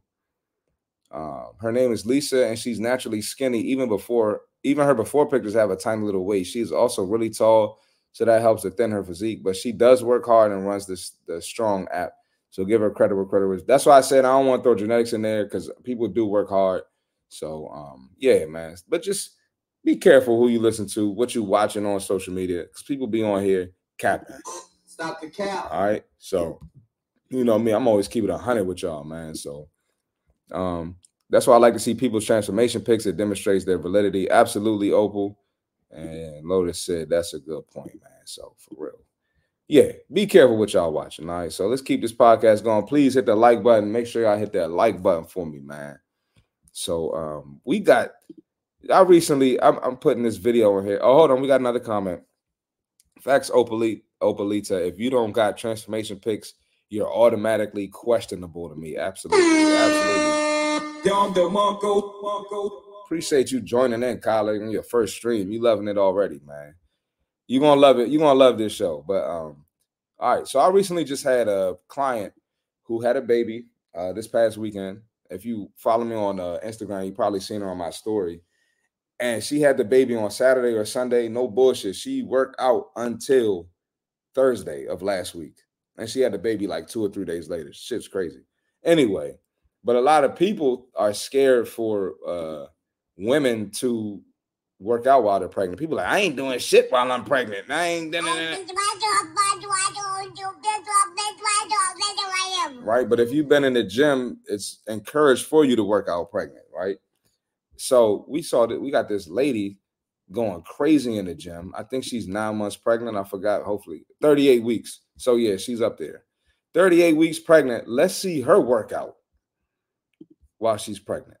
Uh, her name is Lisa, and she's naturally skinny. Even before, even her before pictures have a tiny little waist. She's also really tall, so that helps to thin her physique. But she does work hard and runs this the strong app. So give her credit where credit is. That's why I said I don't want to throw genetics in there because people do work hard. So um, yeah, man. But just be careful who you listen to, what you watching on social media, because people be on here capping. Stop the cap. All right. So, you know me, I'm always keeping a hundred with y'all, man. So um that's why I like to see people's transformation pics. It demonstrates their validity. Absolutely, Opal. And Lotus said that's a good point, man. So for real. Yeah, be careful what y'all watching. All right. So let's keep this podcast going. Please hit the like button. Make sure y'all hit that like button for me, man. So um we got I recently, I'm, I'm, putting this video in here. Oh, hold on, we got another comment. Facts, Opalita, Opalita. If you don't got transformation pics, you're automatically questionable to me. Absolutely, absolutely. Appreciate you joining in, Kyle, in your first stream. You loving it already, man. You gonna love it. You gonna love this show. But um, all right. So I recently just had a client who had a baby uh this past weekend. If you follow me on uh, Instagram, you probably seen her on my story and she had the baby on Saturday or Sunday. No bullshit. She worked out until Thursday of last week, and she had the baby like two or three days later. Shit's crazy. Anyway, but a lot of people are scared for uh, women to work out while they're pregnant. People like, I ain't doing shit while I'm pregnant. I ain't. Right, but if you've been in the gym, it's encouraged for you to work out pregnant, right? So we saw that we got this lady going crazy in the gym. I think she's nine months pregnant. I forgot, hopefully 38 weeks. So yeah, she's up there. 38 weeks pregnant. Let's see her workout while she's pregnant.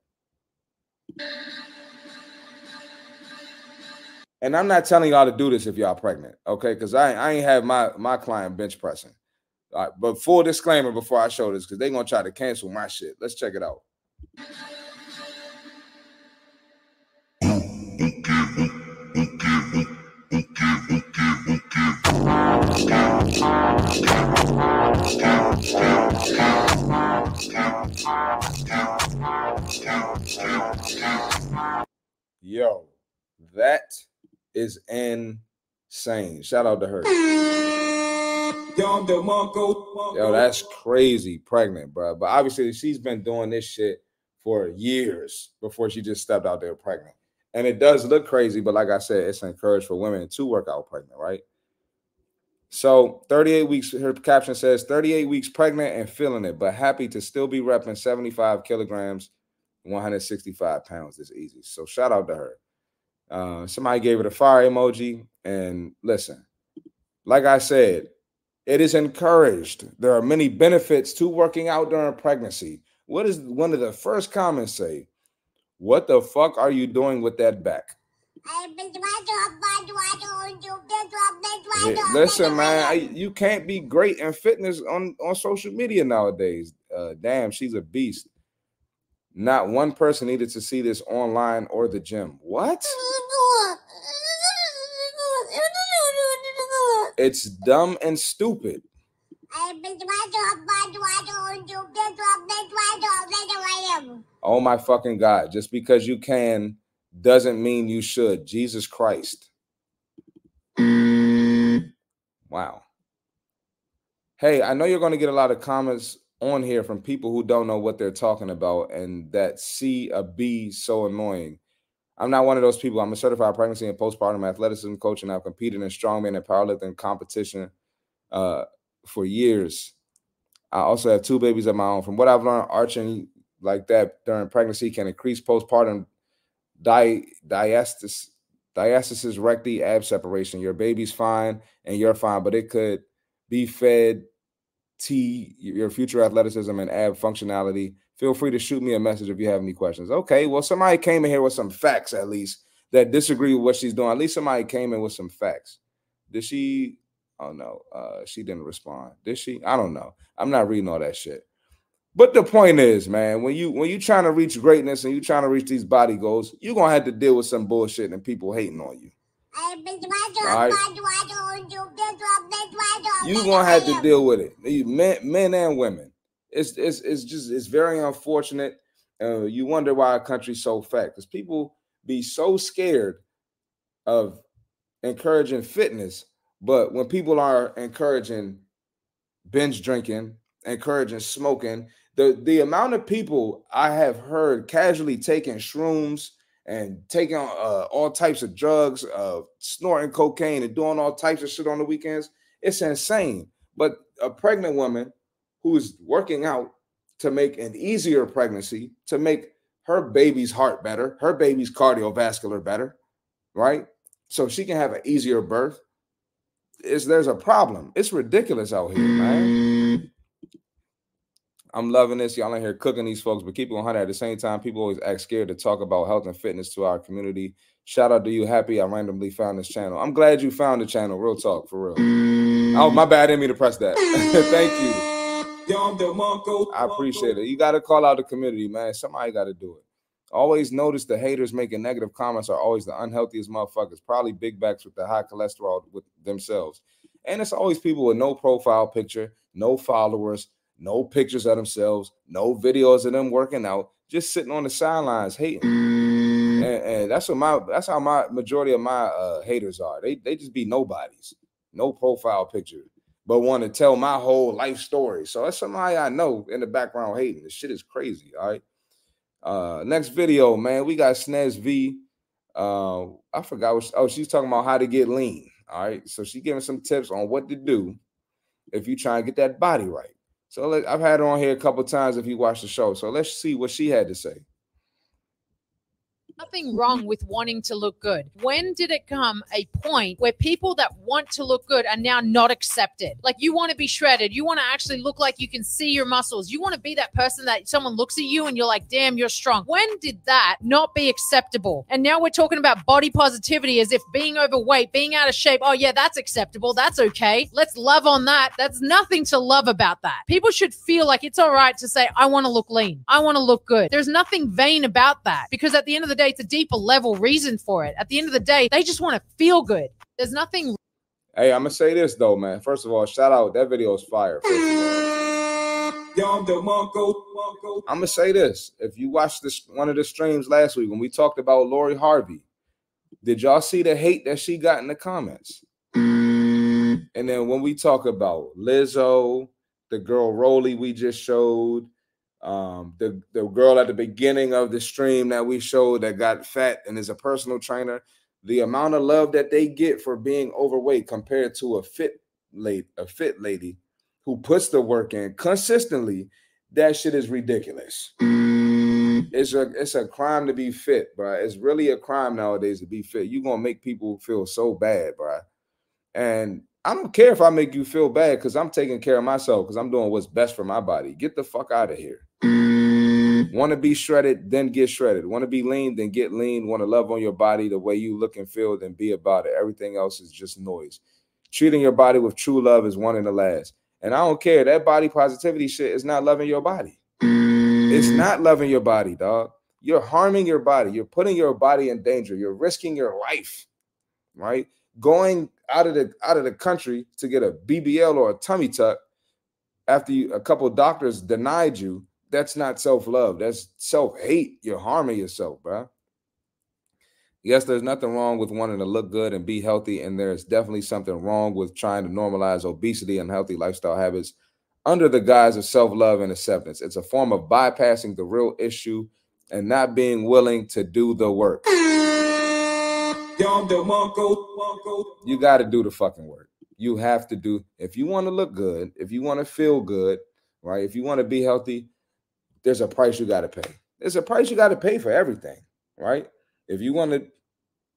And I'm not telling y'all to do this if y'all pregnant, okay? Because I, I ain't have my my client bench pressing. All right, but full disclaimer before I show this, because they're gonna try to cancel my shit. Let's check it out. Yo, that is insane. Shout out to her. Yo, that's crazy pregnant, bro. But obviously, she's been doing this shit for years before she just stepped out there pregnant. And it does look crazy, but like I said, it's encouraged for women to work out pregnant, right? So 38 weeks, her caption says 38 weeks pregnant and feeling it, but happy to still be repping 75 kilograms, 165 pounds. It's easy. So shout out to her. Uh, somebody gave it a fire emoji. And listen, like I said, it is encouraged. There are many benefits to working out during pregnancy. What does one of the first comments say? What the fuck are you doing with that back? Listen, man, I, you can't be great in fitness on, on social media nowadays. Uh, damn, she's a beast. Not one person needed to see this online or the gym. What? It's dumb and stupid. Oh my fucking God. Just because you can doesn't mean you should. Jesus Christ. Wow. Hey, I know you're going to get a lot of comments on here from people who don't know what they're talking about and that see a B so annoying. I'm not one of those people. I'm a certified pregnancy and postpartum athleticism coach, and I've competed in strongman and powerlifting competition uh, for years. I also have two babies of my own. From what I've learned, arching like that during pregnancy can increase postpartum di- diastasis, diastasis recti ab separation. Your baby's fine and you're fine, but it could be fed T your future athleticism and ab functionality. Feel free to shoot me a message if you have any questions. Okay, well, somebody came in here with some facts at least that disagree with what she's doing. At least somebody came in with some facts. Did she? Oh no, uh, she didn't respond. Did she? I don't know. I'm not reading all that shit. But the point is, man, when you when you trying to reach greatness and you trying to reach these body goals, you're gonna have to deal with some bullshit and people hating on you. Right? You're gonna have to deal with it. Men, men and women. It's it's it's just it's very unfortunate. Uh, you wonder why our country's so fat because people be so scared of encouraging fitness, but when people are encouraging binge drinking, encouraging smoking, the the amount of people I have heard casually taking shrooms and taking uh, all types of drugs, uh, snorting cocaine and doing all types of shit on the weekends, it's insane. But a pregnant woman who's working out to make an easier pregnancy, to make her baby's heart better, her baby's cardiovascular better, right? So she can have an easier birth. Is there's a problem? It's ridiculous out here, man. I'm loving this. Y'all in here cooking these folks, but keep it 100. At the same time, people always act scared to talk about health and fitness to our community. Shout out to you. Happy I randomly found this channel. I'm glad you found the channel. Real talk, for real. Oh, my bad. I didn't mean to press that. (laughs) Thank you. I appreciate it. You got to call out the community, man. Somebody got to do it. Always notice the haters making negative comments are always the unhealthiest motherfuckers. Probably big backs with the high cholesterol with themselves. And it's always people with no profile picture, no followers, no pictures of themselves, no videos of them working out, just sitting on the sidelines hating. And, and that's what my that's how my majority of my uh, haters are. They they just be nobodies, no profile picture, but want to tell my whole life story. So that's somebody I know in the background hating. This shit is crazy. All right. Uh, next video, man. We got Snez V. Uh, I forgot what. She, oh, she's talking about how to get lean. All right. So she giving some tips on what to do if you try and get that body right. So let, I've had her on here a couple times if you watch the show. So let's see what she had to say. Nothing wrong with wanting to look good. When did it come a point where people that want to look good are now not accepted? Like you want to be shredded, you want to actually look like you can see your muscles, you want to be that person that someone looks at you and you're like, damn, you're strong. When did that not be acceptable? And now we're talking about body positivity as if being overweight, being out of shape, oh yeah, that's acceptable, that's okay. Let's love on that. That's nothing to love about that. People should feel like it's all right to say, I want to look lean, I want to look good. There's nothing vain about that because at the end of the day, it's a deeper level reason for it. At the end of the day, they just want to feel good. There's nothing. Hey, I'm gonna say this though, man. First of all, shout out that video is fire. I'm gonna say this: if you watched this one of the streams last week when we talked about Lori Harvey, did y'all see the hate that she got in the comments? And then when we talk about Lizzo, the girl Roly we just showed, um, the the girl at the beginning of the stream that we showed that got fat and is a personal trainer, the amount of love that they get for being overweight compared to a fit lady, a fit lady who puts the work in consistently, that shit is ridiculous. It's a it's a crime to be fit, bro. It's really a crime nowadays to be fit. You're gonna make people feel so bad, bro. And I don't care if I make you feel bad because I'm taking care of myself because I'm doing what's best for my body. Get the fuck out of here. Want to be shredded, then get shredded. Want to be lean, then get lean. Want to love on your body the way you look and feel, then be about it. Everything else is just noise. Treating your body with true love is one in the last. And I don't care. That body positivity shit is not loving your body. It's not loving your body, dog. You're harming your body. You're putting your body in danger. You're risking your life, right? Going out of the out of the country to get a BBL or a tummy tuck after you, a couple doctors denied you that's not self-love. That's self-hate. You're harming yourself, bro. Yes, there's nothing wrong with wanting to look good and be healthy, and there's definitely something wrong with trying to normalize obesity and healthy lifestyle habits under the guise of self-love and acceptance. It's a form of bypassing the real issue and not being willing to do the work. You got to do the fucking work. You have to do if you want to look good, if you want to feel good, right? If you want to be healthy, there's a price you got to pay. There's a price you got to pay for everything, right? If you want to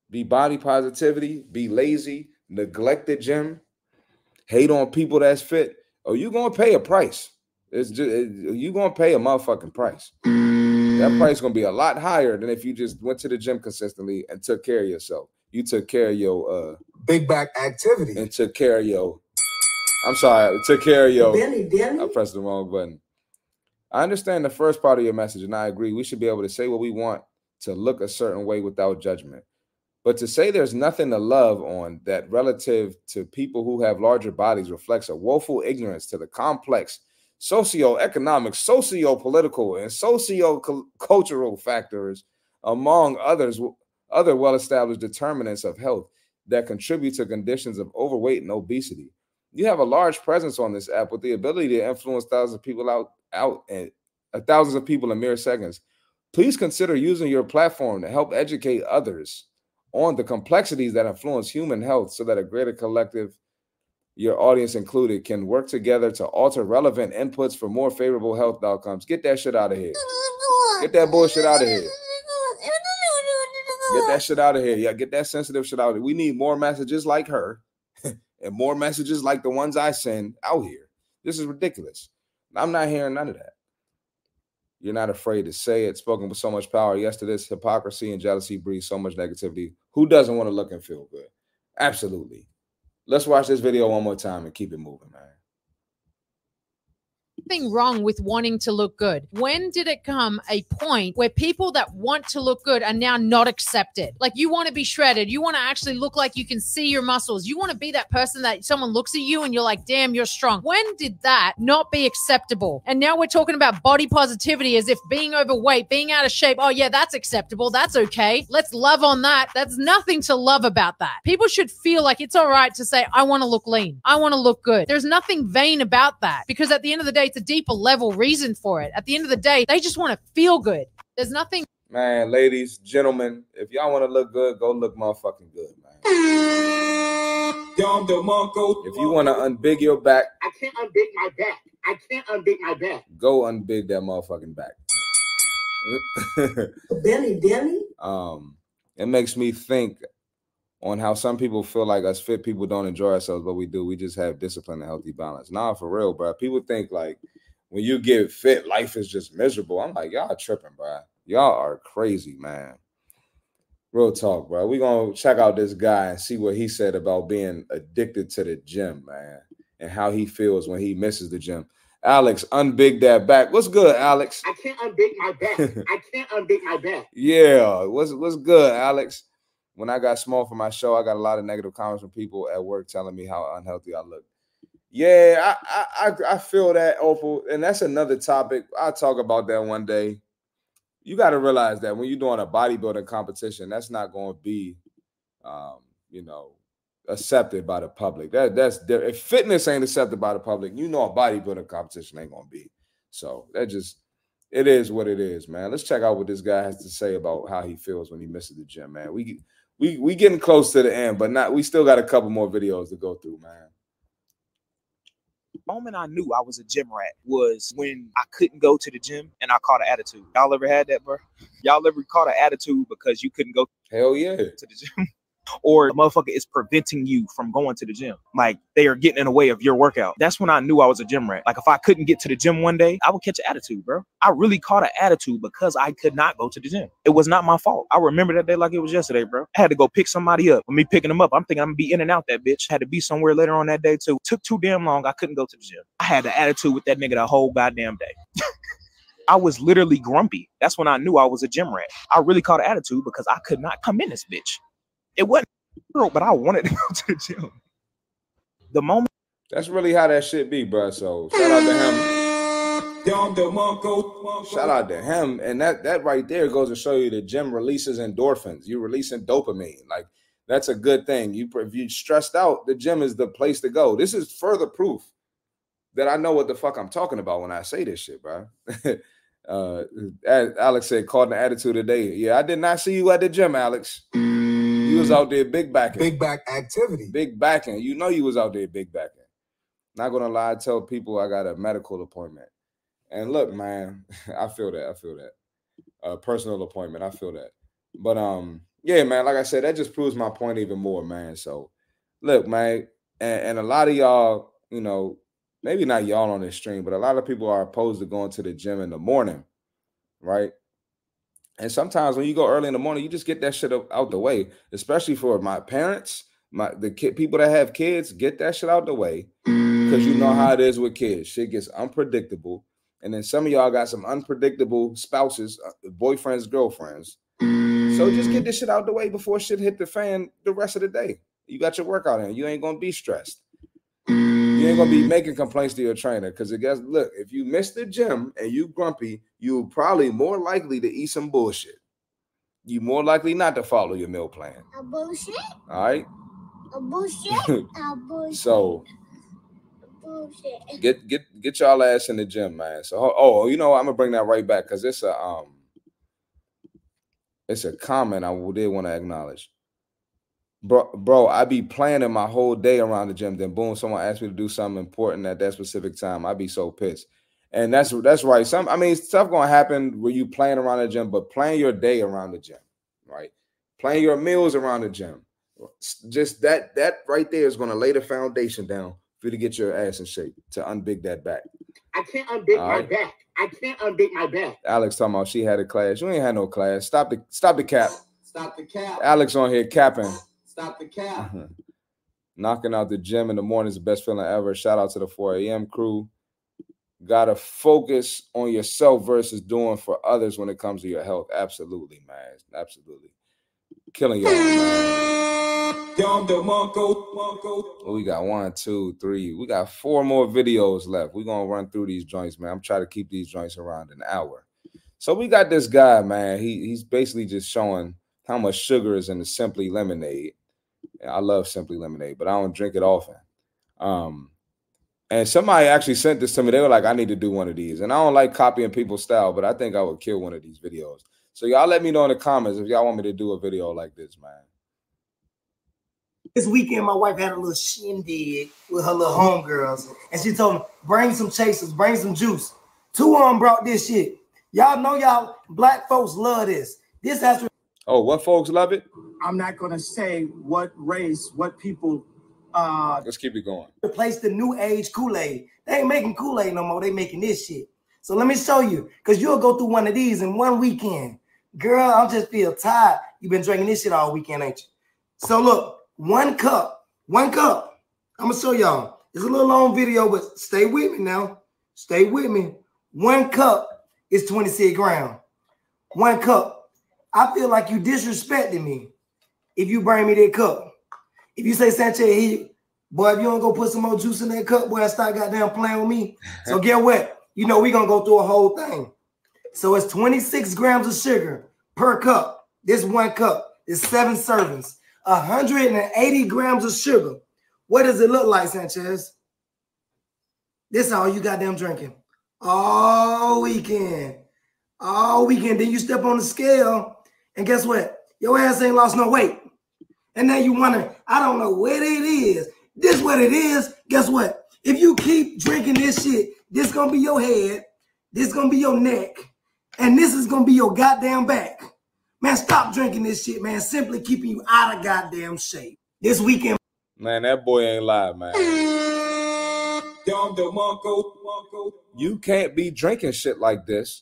be body positivity, be lazy, neglect the gym, hate on people that's fit, oh, you gonna pay a price. It's just you gonna pay a motherfucking price. That price is gonna be a lot higher than if you just went to the gym consistently and took care of yourself. You took care of your uh big back activity and took care of your. I'm sorry, took care of your. I pressed the wrong button. I understand the first part of your message, and I agree. We should be able to say what we want to look a certain way without judgment. But to say there's nothing to love on that relative to people who have larger bodies reflects a woeful ignorance to the complex socio-economic, socio-political, and socio-cultural factors, among others, other well-established determinants of health that contribute to conditions of overweight and obesity. You have a large presence on this app with the ability to influence thousands of people out out and uh, thousands of people in mere seconds. Please consider using your platform to help educate others on the complexities that influence human health so that a greater collective, your audience included, can work together to alter relevant inputs for more favorable health outcomes. Get that shit out of here. Get that bullshit out of here. Get that shit out of here. Yeah, get that sensitive shit out of here. We need more messages like her (laughs) and more messages like the ones I send out here. This is ridiculous. I'm not hearing none of that. You're not afraid to say it, spoken with so much power. Yes, to this hypocrisy and jealousy breeds so much negativity. Who doesn't want to look and feel good? Absolutely. Let's watch this video one more time and keep it moving, man nothing wrong with wanting to look good. When did it come a point where people that want to look good are now not accepted? Like you want to be shredded, you want to actually look like you can see your muscles, you want to be that person that someone looks at you and you're like, damn, you're strong. When did that not be acceptable? And now we're talking about body positivity as if being overweight, being out of shape, oh yeah, that's acceptable, that's okay. Let's love on that. That's nothing to love about that. People should feel like it's all right to say, I want to look lean, I want to look good. There's nothing vain about that because at the end of the day, it's a deeper level reason for it. At the end of the day, they just want to feel good. There's nothing. Man, ladies, gentlemen, if y'all want to look good, go look motherfucking good, man. If you want to unbig your back, I can't unbig my back. I can't unbig my back. Go unbig that motherfucking back. (laughs) belly, belly. Um, it makes me think on how some people feel like us fit people don't enjoy ourselves, but we do. We just have discipline and healthy balance. Nah, for real, bro. People think like when you get fit, life is just miserable. I'm like, y'all tripping, bro. Y'all are crazy, man. Real talk, bro. we gonna check out this guy and see what he said about being addicted to the gym, man, and how he feels when he misses the gym. Alex, unbig that back. What's good, Alex? I can't unbig my back. I can't unbig my back. (laughs) Yeah, what's what's good, Alex? When I got small for my show, I got a lot of negative comments from people at work telling me how unhealthy I look. Yeah, I I I feel that, Opal, and that's another topic. I'll talk about that one day you got to realize that when you're doing a bodybuilding competition, that's not going to be, um, you know, accepted by the public. That that's if fitness ain't accepted by the public, you know, a bodybuilding competition ain't going to be. So that just it is what it is, man. Let's check out what this guy has to say about how he feels when he misses the gym, man. We we we getting close to the end, but not. We still got a couple more videos to go through, man The moment I knew I was a gym rat was when I couldn't go to the gym and I caught an attitude. Y'all ever had that, bro? Y'all ever caught an attitude because you couldn't go? Hell yeah. To the gym. (laughs) or motherfucker is preventing you from going to the gym. Like they are getting in the way of your workout. That's when I knew I was a gym rat. Like if I couldn't get to the gym one day, I would catch an attitude, bro. I really caught an attitude because I could not go to the gym. It was not my fault. I remember that day like it was yesterday, bro. I had to go pick somebody up. With me picking them up, I'm thinking I'm gonna be in and out that bitch. Had to be somewhere later on that day too. Took too damn long. I couldn't go to the gym. I had the attitude with that nigga the whole goddamn day. (laughs) I was literally grumpy. That's when I knew I was a gym rat. I really caught an attitude because I could not come in this bitch. It wasn't but I wanted to (laughs) go to the gym. The moment that's really how that shit be, bro. So shout out to him. Shout out to him, and that that right there goes to show you the gym releases endorphins. You releasing dopamine, like that's a good thing. You if you stressed out, the gym is the place to go. This is further proof that I know what the fuck I'm talking about when I say this shit, bro. (laughs) uh, Alex said, "Called an attitude today." Yeah, I did not see you at the gym, Alex. You was out there big backing. Big back activity. Big backing. You know you was out there big backing. Not gonna lie, I tell people I got a medical appointment. And look, man, (laughs) I feel that. I feel that. A personal appointment. I feel that. But um, yeah, man, like I said, that just proves my point even more, man. So look, man, and, and a lot of y'all, you know, maybe not y'all on this stream, but a lot of people are opposed to going to the gym in the morning, right? And sometimes when you go early in the morning, you just get that shit out the way, especially for my parents, my the people that have kids, get that shit out the way. Because you know how it is with kids. Shit gets unpredictable. And then some of y'all got some unpredictable spouses, uh, boyfriends, girlfriends. So just get this shit out the way before shit hit the fan the rest of the day. You got your workout in. You ain't gonna be stressed. You ain't gonna be making complaints to your trainer because it gets look, if you miss the gym and you grumpy, you're probably more likely to eat some bullshit. You more likely not to follow your meal plan. A bullshit. All right. A bullshit. (laughs) A bullshit. So bullshit. Get get get y'all ass in the gym, man. So oh, you know I'm gonna bring that right back because it's a um it's a comment I did want to acknowledge bro, bro, I be planning my whole day around the gym. Then boom, someone asks me to do something important at that specific time. I'd be so pissed. And that's that's right. Some I mean stuff gonna happen where you plan around the gym, but plan your day around the gym, right? Plan your meals around the gym. Just that that right there is gonna lay the foundation down for you to get your ass in shape to unbig that back. I can't unbig All my right? back. I can't unbig my back. Alex talking about she had a class. You ain't had no class. Stop the stop the cap. Stop the cap. Alex on here capping. Stop the cap. (laughs) Knocking out the gym in the morning is the best feeling ever. Shout out to the 4 a.m. crew. Gotta focus on yourself versus doing for others when it comes to your health. Absolutely, man. Absolutely. Killing y'all, man. We got one, two, three. We got four more videos left. We're gonna run through these joints, man. I'm trying to keep these joints around an hour. So we got this guy, man. He he's basically just showing how much sugar is in the simply lemonade I love Simply Lemonade, but I don't drink it often. Um, and somebody actually sent this to me. They were like, I need to do one of these. And I don't like copying people's style, but I think I would kill one of these videos. So y'all let me know in the comments if y'all want me to do a video like this, man. This weekend, my wife had a little shindig with her little homegirls, and she told them, bring some chasers, bring some juice. Two of them brought this shit. Y'all know y'all black folks love this. This has to Oh, what folks love it? I'm not gonna say what race, what people. Uh, Let's keep it going. Replace the new age Kool-Aid. They ain't making Kool-Aid no more. They making this shit. So let me show you, because you'll go through one of these in one weekend. Girl, I'm just feel tired. You've been drinking this shit all weekend, ain't you? So look, one cup, one cup. I'm gonna show y'all. It's a little long video, but stay with me now. Stay with me. One cup is 26 grams. One cup. I feel like you disrespecting me if you bring me that cup. If you say Sanchez, he, boy, if you don't go put some more juice in that cup, boy, I start goddamn playing with me. So (laughs) get what? You know we gonna go through a whole thing. So it's 26 grams of sugar per cup. This one cup is seven servings. 180 grams of sugar. What does it look like, Sanchez? This all you goddamn drinking. All weekend. All weekend. Then you step on the scale, and guess what? Your ass ain't lost no weight. And now you wonder, I don't know what it is. This what it is. Guess what? If you keep drinking this shit, this gonna be your head, this gonna be your neck, and this is gonna be your goddamn back. Man, stop drinking this shit, man. Simply keeping you out of goddamn shape. This weekend. Man, that boy ain't live, man. You can't be drinking shit like this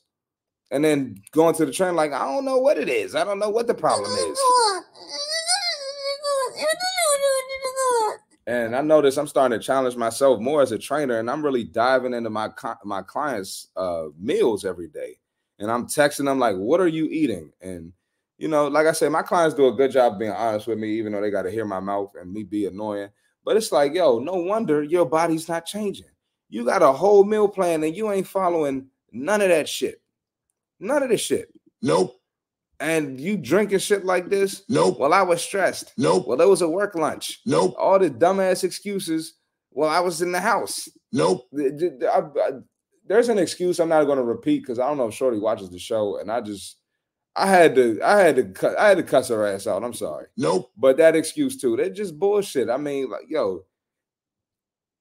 and then going to the train like, I don't know what it is. I don't know what the problem is. And I notice I'm starting to challenge myself more as a trainer, and I'm really diving into my my clients' uh, meals every day. And I'm texting them like, "What are you eating?" And you know, like I said, my clients do a good job being honest with me, even though they got to hear my mouth and me be annoying. But it's like, yo, no wonder your body's not changing. You got a whole meal plan and you ain't following none of that shit. None of the shit. Nope. And you drinking shit like this? Nope. Well, I was stressed. Nope. Well, it was a work lunch. Nope. All the dumbass excuses. Well, I was in the house. Nope. I, I, there's an excuse I'm not going to repeat because I don't know if Shorty watches the show, and I just I had to I had to cut I had to cuss her ass out. I'm sorry. Nope. But that excuse too, they're just bullshit. I mean, like, yo,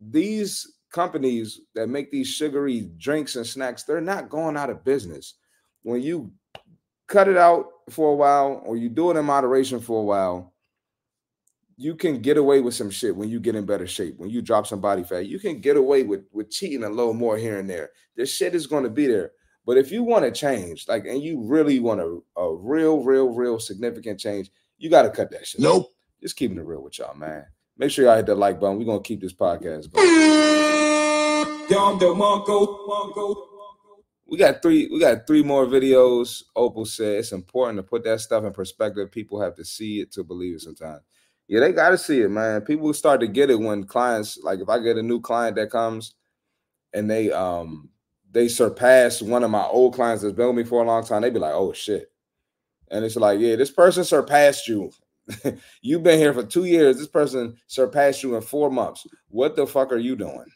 these companies that make these sugary drinks and snacks, they're not going out of business. When you cut it out for a while or you do it in moderation for a while, you can get away with some shit when you get in better shape. When you drop some body fat, you can get away with with cheating a little more here and there. This shit is going to be there. But if you want to change, like, and you really want a, a real, real, real significant change, you got to cut that shit. Nope. Just keeping it real with y'all, man. Make sure y'all hit the like button. We're gonna keep this podcast going. We got three. We got three more videos. Opal said it's important to put that stuff in perspective. People have to see it to believe it. Sometimes, yeah, they got to see it, man. People start to get it when clients, like, if I get a new client that comes and they um they surpass one of my old clients that's been with me for a long time, they be like, "Oh shit," and it's like, "Yeah, this person surpassed you. (laughs) You've been here for two years. This person surpassed you in four months. What the fuck are you doing?"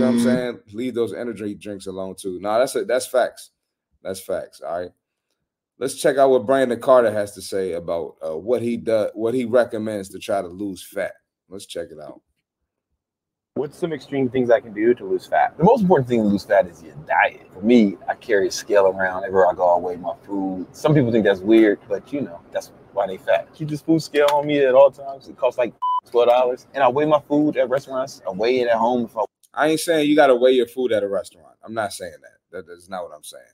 Know what I'm saying? Leave those energy drinks alone too. No, that's it. That's facts. That's facts. All right. Let's check out what Brandon Carter has to say about uh, what he does, what he recommends to try to lose fat. Let's check it out. What's some extreme things I can do to lose fat? The most important thing to lose fat is your diet. For me, I carry a scale around everywhere I go. I weigh my food. Some people think that's weird, but you know, that's why they fat. Keep this food scale on me at all times. It costs like twelve dollars, and I weigh my food at restaurants. I weigh it at home if I. I ain't saying you got to weigh your food at a restaurant. I'm not saying that. That is not what I'm saying.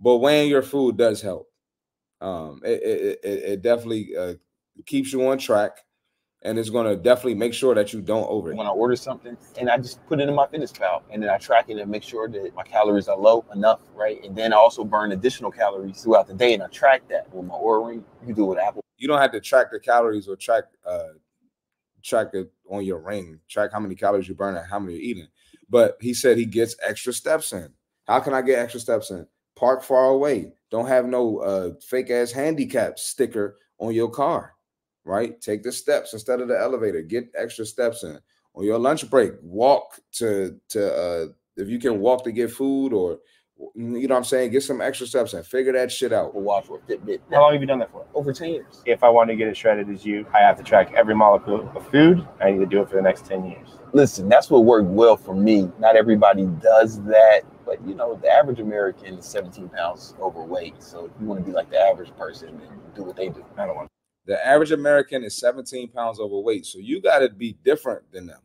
But weighing your food does help. Um, it it, it, it definitely uh, keeps you on track and it's going to definitely make sure that you don't over when I order something and I just put it in MyFitnessPal and then I track it and make sure that my calories are low enough, right? And then I also burn additional calories throughout the day and I track that with my Oura ring. You do it with Apple. You don't have to track the calories or track uh track it on your ring, track how many calories you burn and how many you're eating. But he said he gets extra steps in. How can I get extra steps in? Park far away. Don't have no uh fake ass handicap sticker on your car right? Take the steps instead of the elevator. Get extra steps in. On your lunch break, walk to to uh if you can walk to get food or you know what I'm saying, get some extra steps and figure that shit out. We'll watch for Fitbit. How long have you done that for? Over 10 years. If I want to get as shredded as you, I have to track every molecule of food. I need to do it for the next 10 years. Listen, that's what worked well for me. Not everybody does that. But you know, the average American is 17 pounds overweight. So if you want to be like the average person, then do what they do. I don't want. The average American is 17 pounds overweight. So you got to be different than them.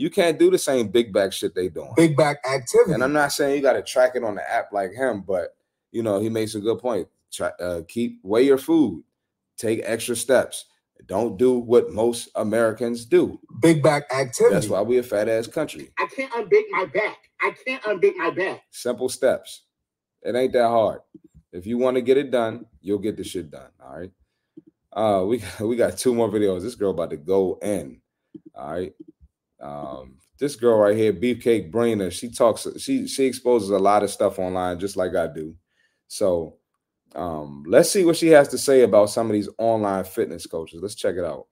You can't do the same big back shit they doing. Big back activity. And I'm not saying you got to track it on the app like him, but you know he makes a good point. Try, uh, keep weigh your food, take extra steps. Don't do what most Americans do. Big back activity. That's why we a fat ass country. I can't unbig my back. I can't unbig my back. Simple steps. It ain't that hard. If you want to get it done, you'll get the shit done. All right. Uh, we (laughs) we got two more videos. This girl about to go in. All right. Um, this girl right here, Beefcake Brainer, she talks, she she exposes a lot of stuff online, just like I do. So um, let's see what she has to say about some of these online fitness coaches. Let's check it out.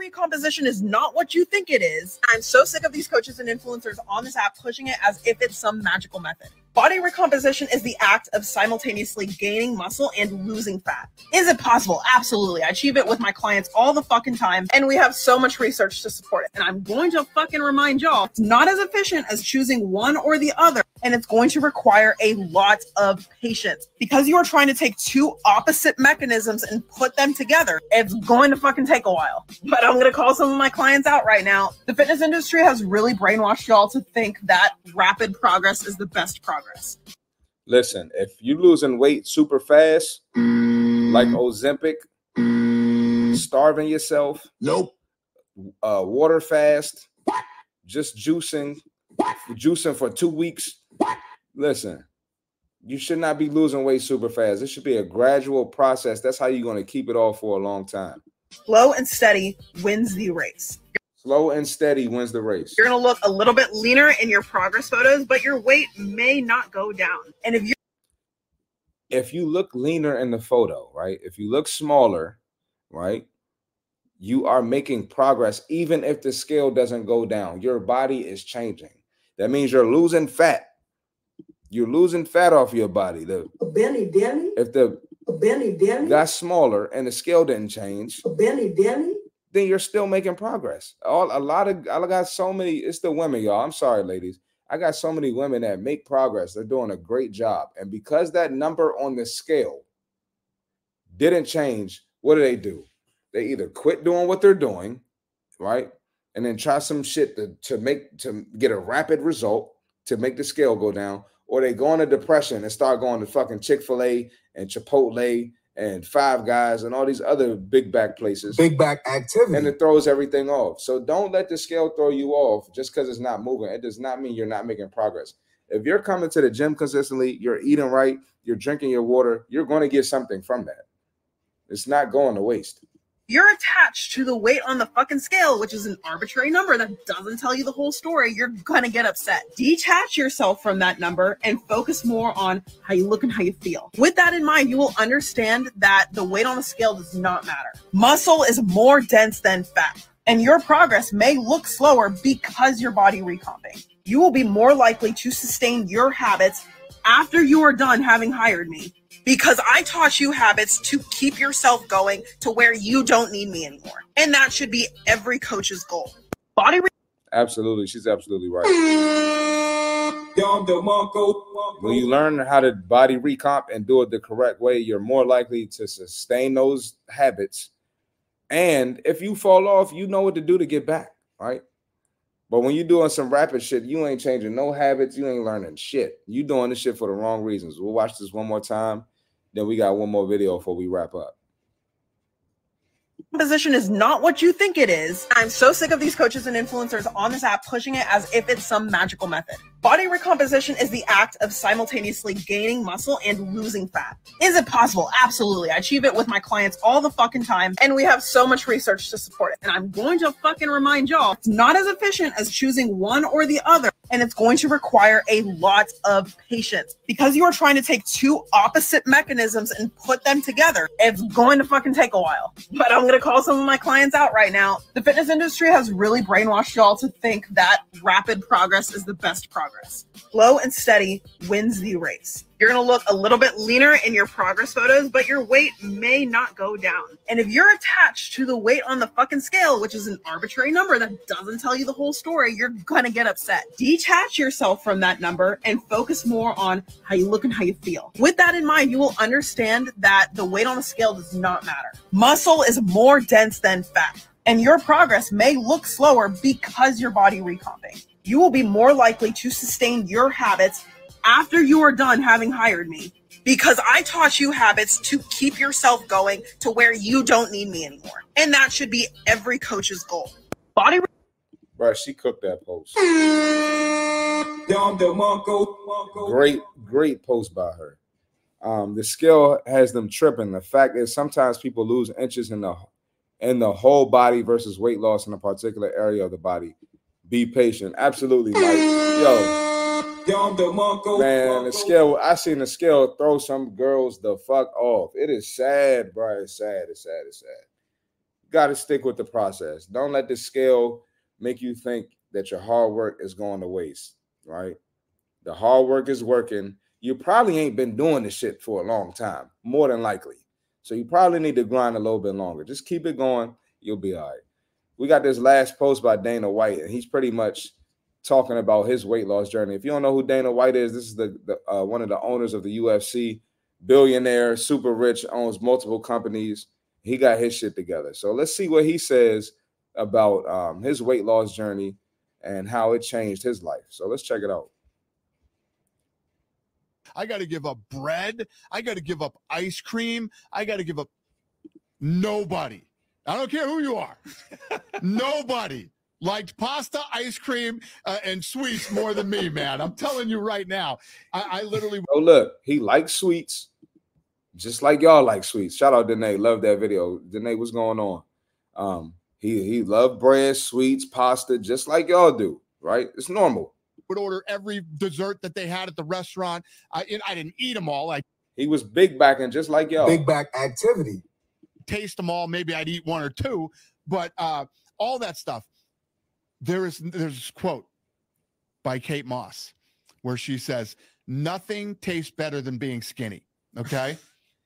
recomposition is not what you think it is. I'm so sick of these coaches and influencers on this app pushing it as if it's some magical method. Body recomposition is the act of simultaneously gaining muscle and losing fat. Is it possible? Absolutely. I achieve it with my clients all the fucking time, and we have so much research to support it. And I'm going to fucking remind y'all, it's not as efficient as choosing one or the other, and it's going to require a lot of patience. Because you are trying to take two opposite mechanisms and put them together, it's going to fucking take a while. But I'm gonna call some of my clients out right now. The fitness industry has really brainwashed y'all to think that rapid progress is the best progress progress. Listen, if you're losing weight super fast, like Ozempic, starving yourself, nope. Uh, water fast, just juicing, juicing for two weeks. Listen, you should not be losing weight super fast. This should be a gradual process. That's how you're going to keep it off for a long time. Slow and steady wins the race. Slow and steady wins the race. You're going to look a little bit leaner in your progress photos, but your weight may not go down. And if you if you look leaner in the photo, right? If you look smaller, right? You are making progress even if the scale doesn't go down. Your body is changing. That means you're losing fat. You're losing fat off your body. The belly belly. If the belly belly got smaller and the scale didn't change. Belly belly then you're still making progress. All a lot of I got so many. It's the women, y'all. I'm sorry, ladies. I got so many women that make progress. They're doing a great job, and because that number on the scale didn't change, what do they do? They either quit doing what they're doing, right, and then try some shit to to make to get a rapid result to make the scale go down, or they go into depression and start going to fucking Chick Fil A and Chipotle and Five Guys and all these other big back places. Big back activity. And it throws everything off. So don't let the scale throw you off just because it's not moving. It does not mean you're not making progress. If you're coming to the gym consistently, you're eating right, you're drinking your water, you're going to get something from that. It's not going to waste you're attached to the weight on the fucking scale, which is an arbitrary number that doesn't tell you the whole story, you're gonna get upset. Detach yourself from that number and focus more on how you look and how you feel. With that in mind, you will understand that the weight on the scale does not matter. Muscle is more dense than fat, and your progress may look slower because your body recomping. You will be more likely to sustain your habits after you are done having hired me because I taught you habits to keep yourself going to where you don't need me anymore. And that should be every coach's goal. Body re- Absolutely. She's absolutely right. When you learn how to body recomp and do it the correct way, you're more likely to sustain those habits. And if you fall off, you know what to do to get back, right? But when you're doing some rapid shit, you ain't changing no habits. You ain't learning shit. You doing this shit for the wrong reasons. We'll watch this one more time. Then we got one more video before we wrap up position is not what you think it is. I'm so sick of these coaches and influencers on this app pushing it as if it's some magical method. Body recomposition is the act of simultaneously gaining muscle and losing fat. Is it possible? Absolutely. I achieve it with my clients all the fucking time, and we have so much research to support it. And I'm going to fucking remind y'all, it's not as efficient as choosing one or the other, and it's going to require a lot of patience. Because you are trying to take two opposite mechanisms and put them together, it's going to fucking take a while. But I'm going to call some of my clients out right now. The fitness industry has really brainwashed y'all to think that rapid progress is the best progress progress. Slow and steady wins the race. You're gonna look a little bit leaner in your progress photos, but your weight may not go down. And if you're attached to the weight on the fucking scale, which is an arbitrary number that doesn't tell you the whole story, you're gonna get upset. Detach yourself from that number and focus more on how you look and how you feel. With that in mind, you will understand that the weight on the scale does not matter. Muscle is more dense than fat, and your progress may look slower because your body recomping. You will be more likely to sustain your habits after you are done having hired me because I taught you habits to keep yourself going to where you don't need me anymore. And that should be every coach's goal. Body Right, she cooked that post. Great, great post by her. Um, the skill has them tripping. The fact is sometimes people lose inches in the in the whole body versus weight loss in a particular area of the body. Be patient. Absolutely, Mike. Yo, Man, the scale. I seen the scale throw some girls the fuck off. It is sad, bro. It's sad. It's sad. It's sad. Got to stick with the process. Don't let the scale make you think that your hard work is going to waste. Right? The hard work is working. You probably ain't been doing this shit for a long time, more than likely. So you probably need to grind a little bit longer. Just keep it going. You'll be all right. We got this last post by Dana White, and he's pretty much talking about his weight loss journey. If you don't know who Dana White is, this is the, the uh, one of the owners of the UFC, billionaire, super rich, owns multiple companies. He got his shit together. So let's see what he says about um, his weight loss journey and how it changed his life. So let's check it out. I got to give up bread. I got to give up ice cream. I got to give up nobody. I don't care who you are. nobody liked pasta, ice cream, uh, and sweets more than me, man. I'm telling you right now. I, I literally. Oh, look, he likes sweets, just like y'all like sweets. Shout out Danae, love that video. Danae, what's going on? Um, he he loved bread, sweets, pasta, just like y'all do. Right? It's normal. Would order every dessert that they had at the restaurant. I I didn't eat them all. I he was big backing just like y'all. Big back activity. Taste them all. Maybe I'd eat one or two, but uh, all that stuff there is there's this quote by Kate Moss where she says, "Nothing tastes better than being skinny." Okay,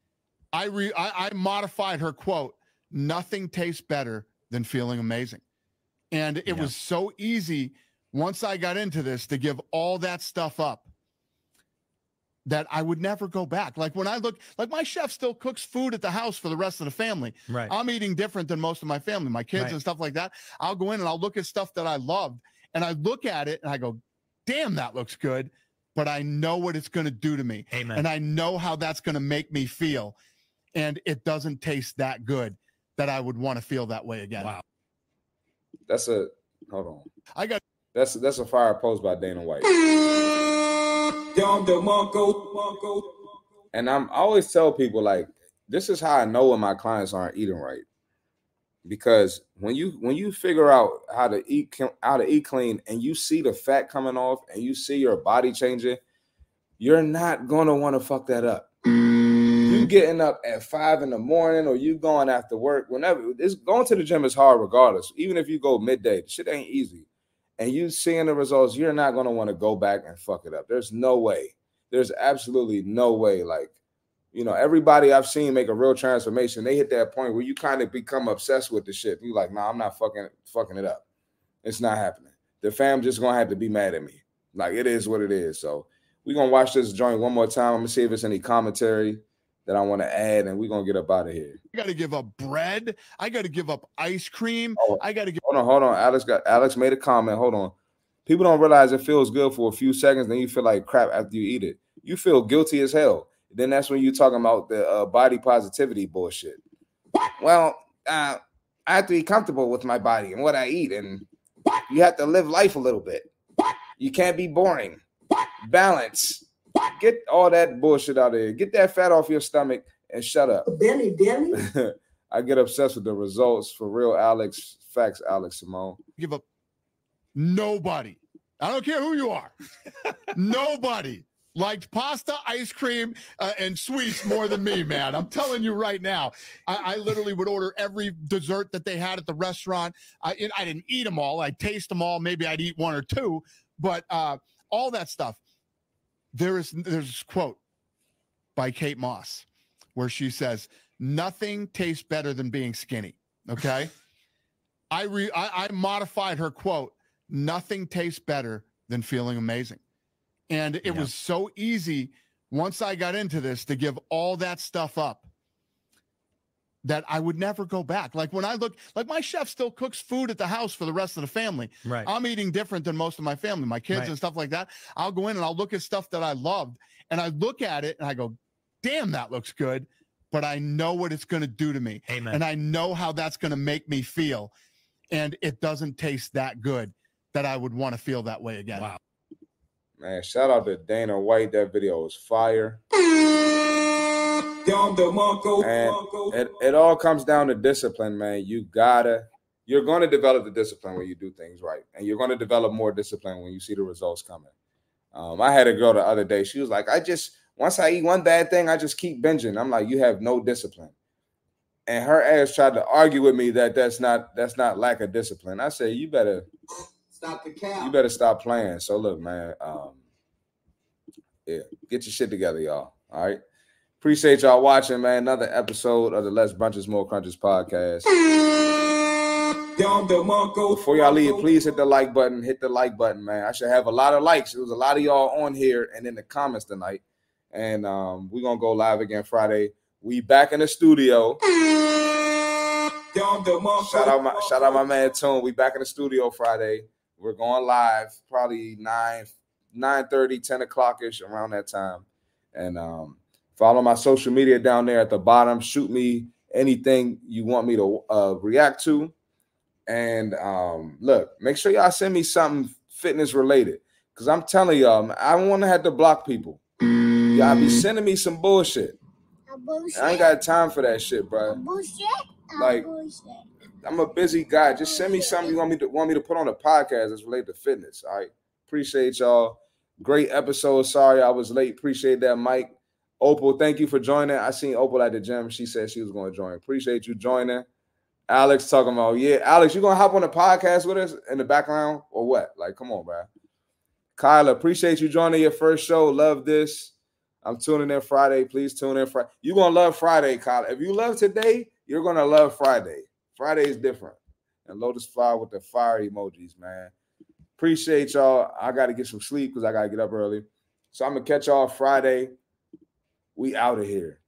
(laughs) I re I, I modified her quote. Nothing tastes better than feeling amazing, and it yeah. was so easy once I got into this to give all that stuff up that I would never go back. Like when I look, like my chef still cooks food at the house for the rest of the family. Right. I'm eating different than most of my family, my kids Right. and stuff like that. I'll go in and I'll look at stuff that I loved and I look at it and I go, damn, that looks good. But I know what it's going to do to me. Amen. And I know how that's going to make me feel. And it doesn't taste that good that I would want to feel that way again. Wow. That's a hold on. I got That's that's a fire post by Dana White. And I'm I always tell people like this is how I know when my clients aren't eating right. Because when you when you figure out how to eat how to eat clean and you see the fat coming off and you see your body changing, you're not gonna want to fuck that up. You getting up at five in the morning or you going after work, whenever it's going to the gym is hard regardless. Even if you go midday, shit ain't easy. And you seeing the results, you're not gonna want to go back and fuck it up. There's no way. There's absolutely no way. Like, you know, everybody I've seen make a real transformation. They hit that point where you kind of become obsessed with the shit. You're like, nah, I'm not fucking fucking it up. It's not happening. The fam just gonna have to be mad at me. Like it is what it is. So we're gonna watch this joint one more time. I'm gonna see if there's any commentary that I want to add, and we're gonna get up out of here. I got to give up bread. I got to give up ice cream. I got to give. Hold on, hold on. Alex got Alex made a comment. Hold on. People don't realize it feels good for a few seconds, then you feel like crap after you eat it. You feel guilty as hell. Then that's when you're talking about the uh, body positivity bullshit. Well, uh, I have to be comfortable with my body and what I eat, and you have to live life a little bit. You can't be boring. Balance. Get all that bullshit out of here. Get that fat off your stomach and shut up. Belly, belly. (laughs) I get obsessed with the results for real, Alex. Facts, Alex Simone. give up nobody. I don't care who you are. (laughs) nobody liked pasta, ice cream, uh, and sweets more than me, man. I'm telling you right now. I, I literally would order every dessert that they had at the restaurant. I, I didn't eat them all. I'd taste them all. Maybe I'd eat one or two. But uh, all that stuff. There is there's this quote by Kate Moss where she says, "Nothing tastes better than being skinny." Okay, I re I, I modified her quote. Nothing tastes better than feeling amazing, and it was so easy once I got into this to give all that stuff up that I would never go back. Like when I look, like my chef still cooks food at the house for the rest of the family. Right. I'm eating different than most of my family, my kids Right. and stuff like that. I'll go in and I'll look at stuff that I loved and I look at it and I go, damn, that looks good. But I know what it's going to do to me. Amen. And I know how that's going to make me feel. And it doesn't taste that good that I would want to feel that way again. Wow. Man, shout out to Dana White. That video was fire. And it, it all comes down to discipline, man. You gotta, you're going to develop the discipline when you do things right, and you're going to develop more discipline when you see the results coming. Um, I had a girl the other day. She was like, "I just once I eat one bad thing, I just keep binging." I'm like, "You have no discipline." And her ass tried to argue with me that that's not that's not lack of discipline. I said, "You better Stop the cap. you better stop playing." So look, man, um, yeah, get your shit together, y'all. All right. Appreciate y'all watching, man. Another episode of the Less Brunches, More Crunches podcast. Before y'all leave, please hit the like button. Hit the like button, man. I should have a lot of likes. There was a lot of y'all on here and in the comments tonight. And um, we're gonna go live again Friday. We back in the studio. Shout out my shout out my man Tone. We back in the studio Friday. We're going live probably 9 9 30, 10 o'clock ish around that time. And um, follow my social media down there at the bottom. Shoot me anything you want me to uh, react to. And um, look, make sure y'all send me something fitness related. Cause I'm telling y'all, I don't want to have to block people. Y'all be sending me some bullshit. I ain't got time for that shit, bro. Bullshit. Like, I'm a busy guy. Just send me something you want me to want me to put on a podcast that's related to fitness. All right. Appreciate y'all. Great episode. Sorry I was late. Appreciate that, Mike. Opal, thank you for joining. I seen Opal at the gym. She said she was going to join. Appreciate you joining. Alex talking about, yeah, Alex, you gonna hop on the podcast with us in the background or what? Like, come on, bro. Kyla, appreciate you joining your first show. Love this. I'm tuning in Friday. Please tune in Friday. You're gonna love Friday, Kyla. If you love today, you're gonna love Friday. Friday is different. And Lotus Fire with the fire emojis, man. Appreciate y'all. I gotta get some sleep because I gotta get up early. So I'm gonna catch y'all Friday. We out of here.